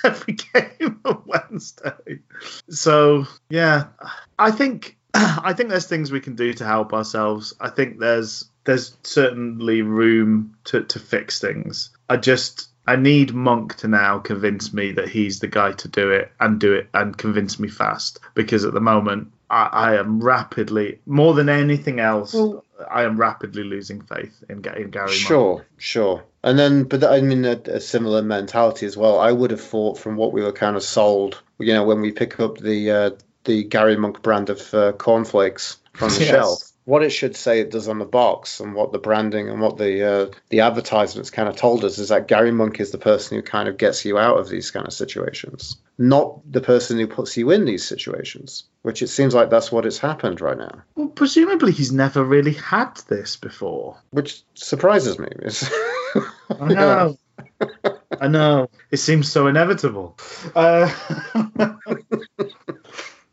[SPEAKER 1] every game on Wednesday. So yeah, I think I think there's things we can do to help ourselves. I think there's there's certainly room to, to fix things. I just I need Monk to now convince me that he's the guy to do it and do it and convince me fast because at the moment I, I am rapidly more than anything else
[SPEAKER 2] Well-
[SPEAKER 1] I am rapidly losing faith in, Ga- in Garry. Monk.
[SPEAKER 2] Sure, sure. And then, but I mean, a, a similar mentality as well. I would have thought from what we were kind of sold, you know, when we pick up the uh, the Garry Monk brand of uh, cornflakes from the
[SPEAKER 1] Yes.
[SPEAKER 2] shelf, what it should say it does on the box, and what the branding and what the uh, the advertisements kind of told us is that Garry Monk is the person who kind of gets you out of these kind of situations, not the person who puts you in these situations. Which it seems like that's what has happened right now,
[SPEAKER 1] Well, presumably he's never really had this before.
[SPEAKER 2] which surprises me.
[SPEAKER 1] I know. I know. It seems so inevitable. Uh,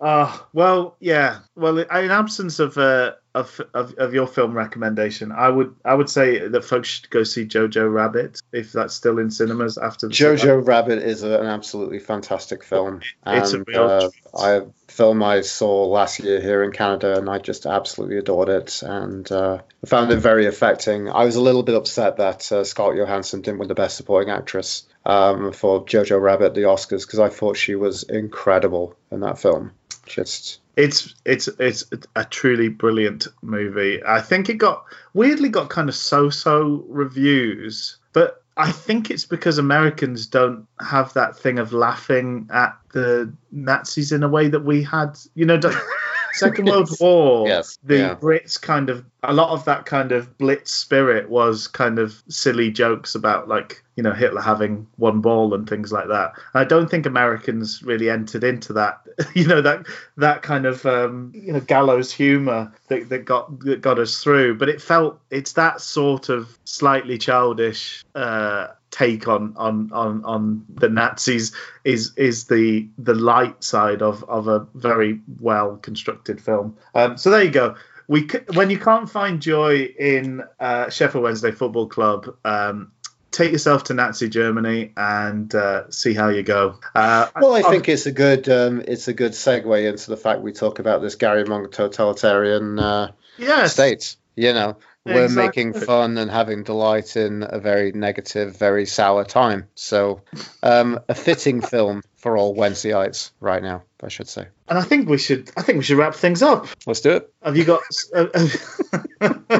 [SPEAKER 1] uh, well, yeah. Well, in absence of, uh, of of of your film recommendation, I would I would say that folks should go see Jojo Rabbit if that's still in cinemas after the
[SPEAKER 2] Jojo Rabbit is a, an absolutely fantastic film.
[SPEAKER 1] It's a real
[SPEAKER 2] uh. I film I saw last year here in Canada, and I just absolutely adored it, and uh, I found it very affecting. I was a little bit upset that uh, Scarlett Johansson didn't win the Best Supporting Actress um, for Jojo Rabbit the Oscars because I thought she was incredible in that film. Just
[SPEAKER 1] It's it's it's a truly brilliant movie. I think it got weirdly got kind of so-so reviews, but I think it's because Americans don't have that thing of laughing at the Nazis in a way that we had. You know, don't- Second World War.
[SPEAKER 2] Yes,
[SPEAKER 1] The
[SPEAKER 2] yeah.
[SPEAKER 1] Brits kind of a lot of that kind of blitz spirit was kind of silly jokes about like you know Hitler having one ball and things like that. I don't think Americans really entered into that. You know that that kind of um, you know gallows humor that, that got that got us through. But it felt it's that sort of slightly childish. Uh, take on on on on the Nazis is is the the light side of of a very well constructed film. Um, so there you go. We c- when you can't find joy in uh, Sheffield Wednesday Football Club, um, take yourself to Nazi Germany and uh, see how you go. Uh,
[SPEAKER 2] well, I think it's a good um, it's a good segue into the fact we talk about this Garry Monk totalitarian uh,
[SPEAKER 1] yes.
[SPEAKER 2] state. You know, we're exactly. making fun and having delight in a very negative, very sour time. So, um, a fitting film for all Wednesdayites right now, I should say.
[SPEAKER 1] And I think we should. I think we should wrap things up.
[SPEAKER 2] Let's do it.
[SPEAKER 1] Have you got? Uh,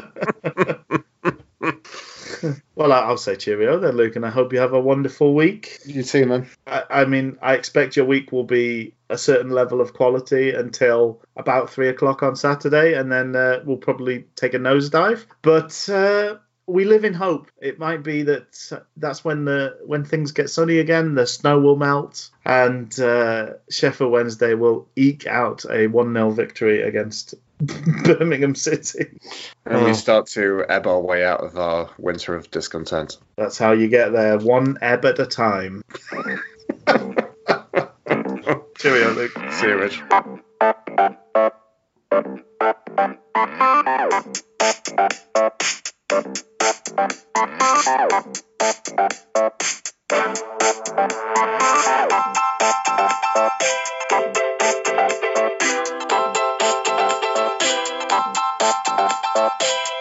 [SPEAKER 1] well, I'll say cheerio then, Luke, and I hope you have a wonderful week.
[SPEAKER 2] You too, man.
[SPEAKER 1] I, I, mean, I expect your week will be a certain level of quality until about three o'clock on Saturday, and then uh, we'll probably take a nosedive. But uh, we live in hope. It might be that that's when the when things get sunny again, the snow will melt, and uh, Sheffield Wednesday will eke out a one 0 victory against Birmingham City.
[SPEAKER 3] And we oh. start to ebb our way out of our winter of discontent.
[SPEAKER 1] That's how you get there, one ebb at a time.
[SPEAKER 3] Cheerio, Luke. See you, Rich. Thank you. Thank you.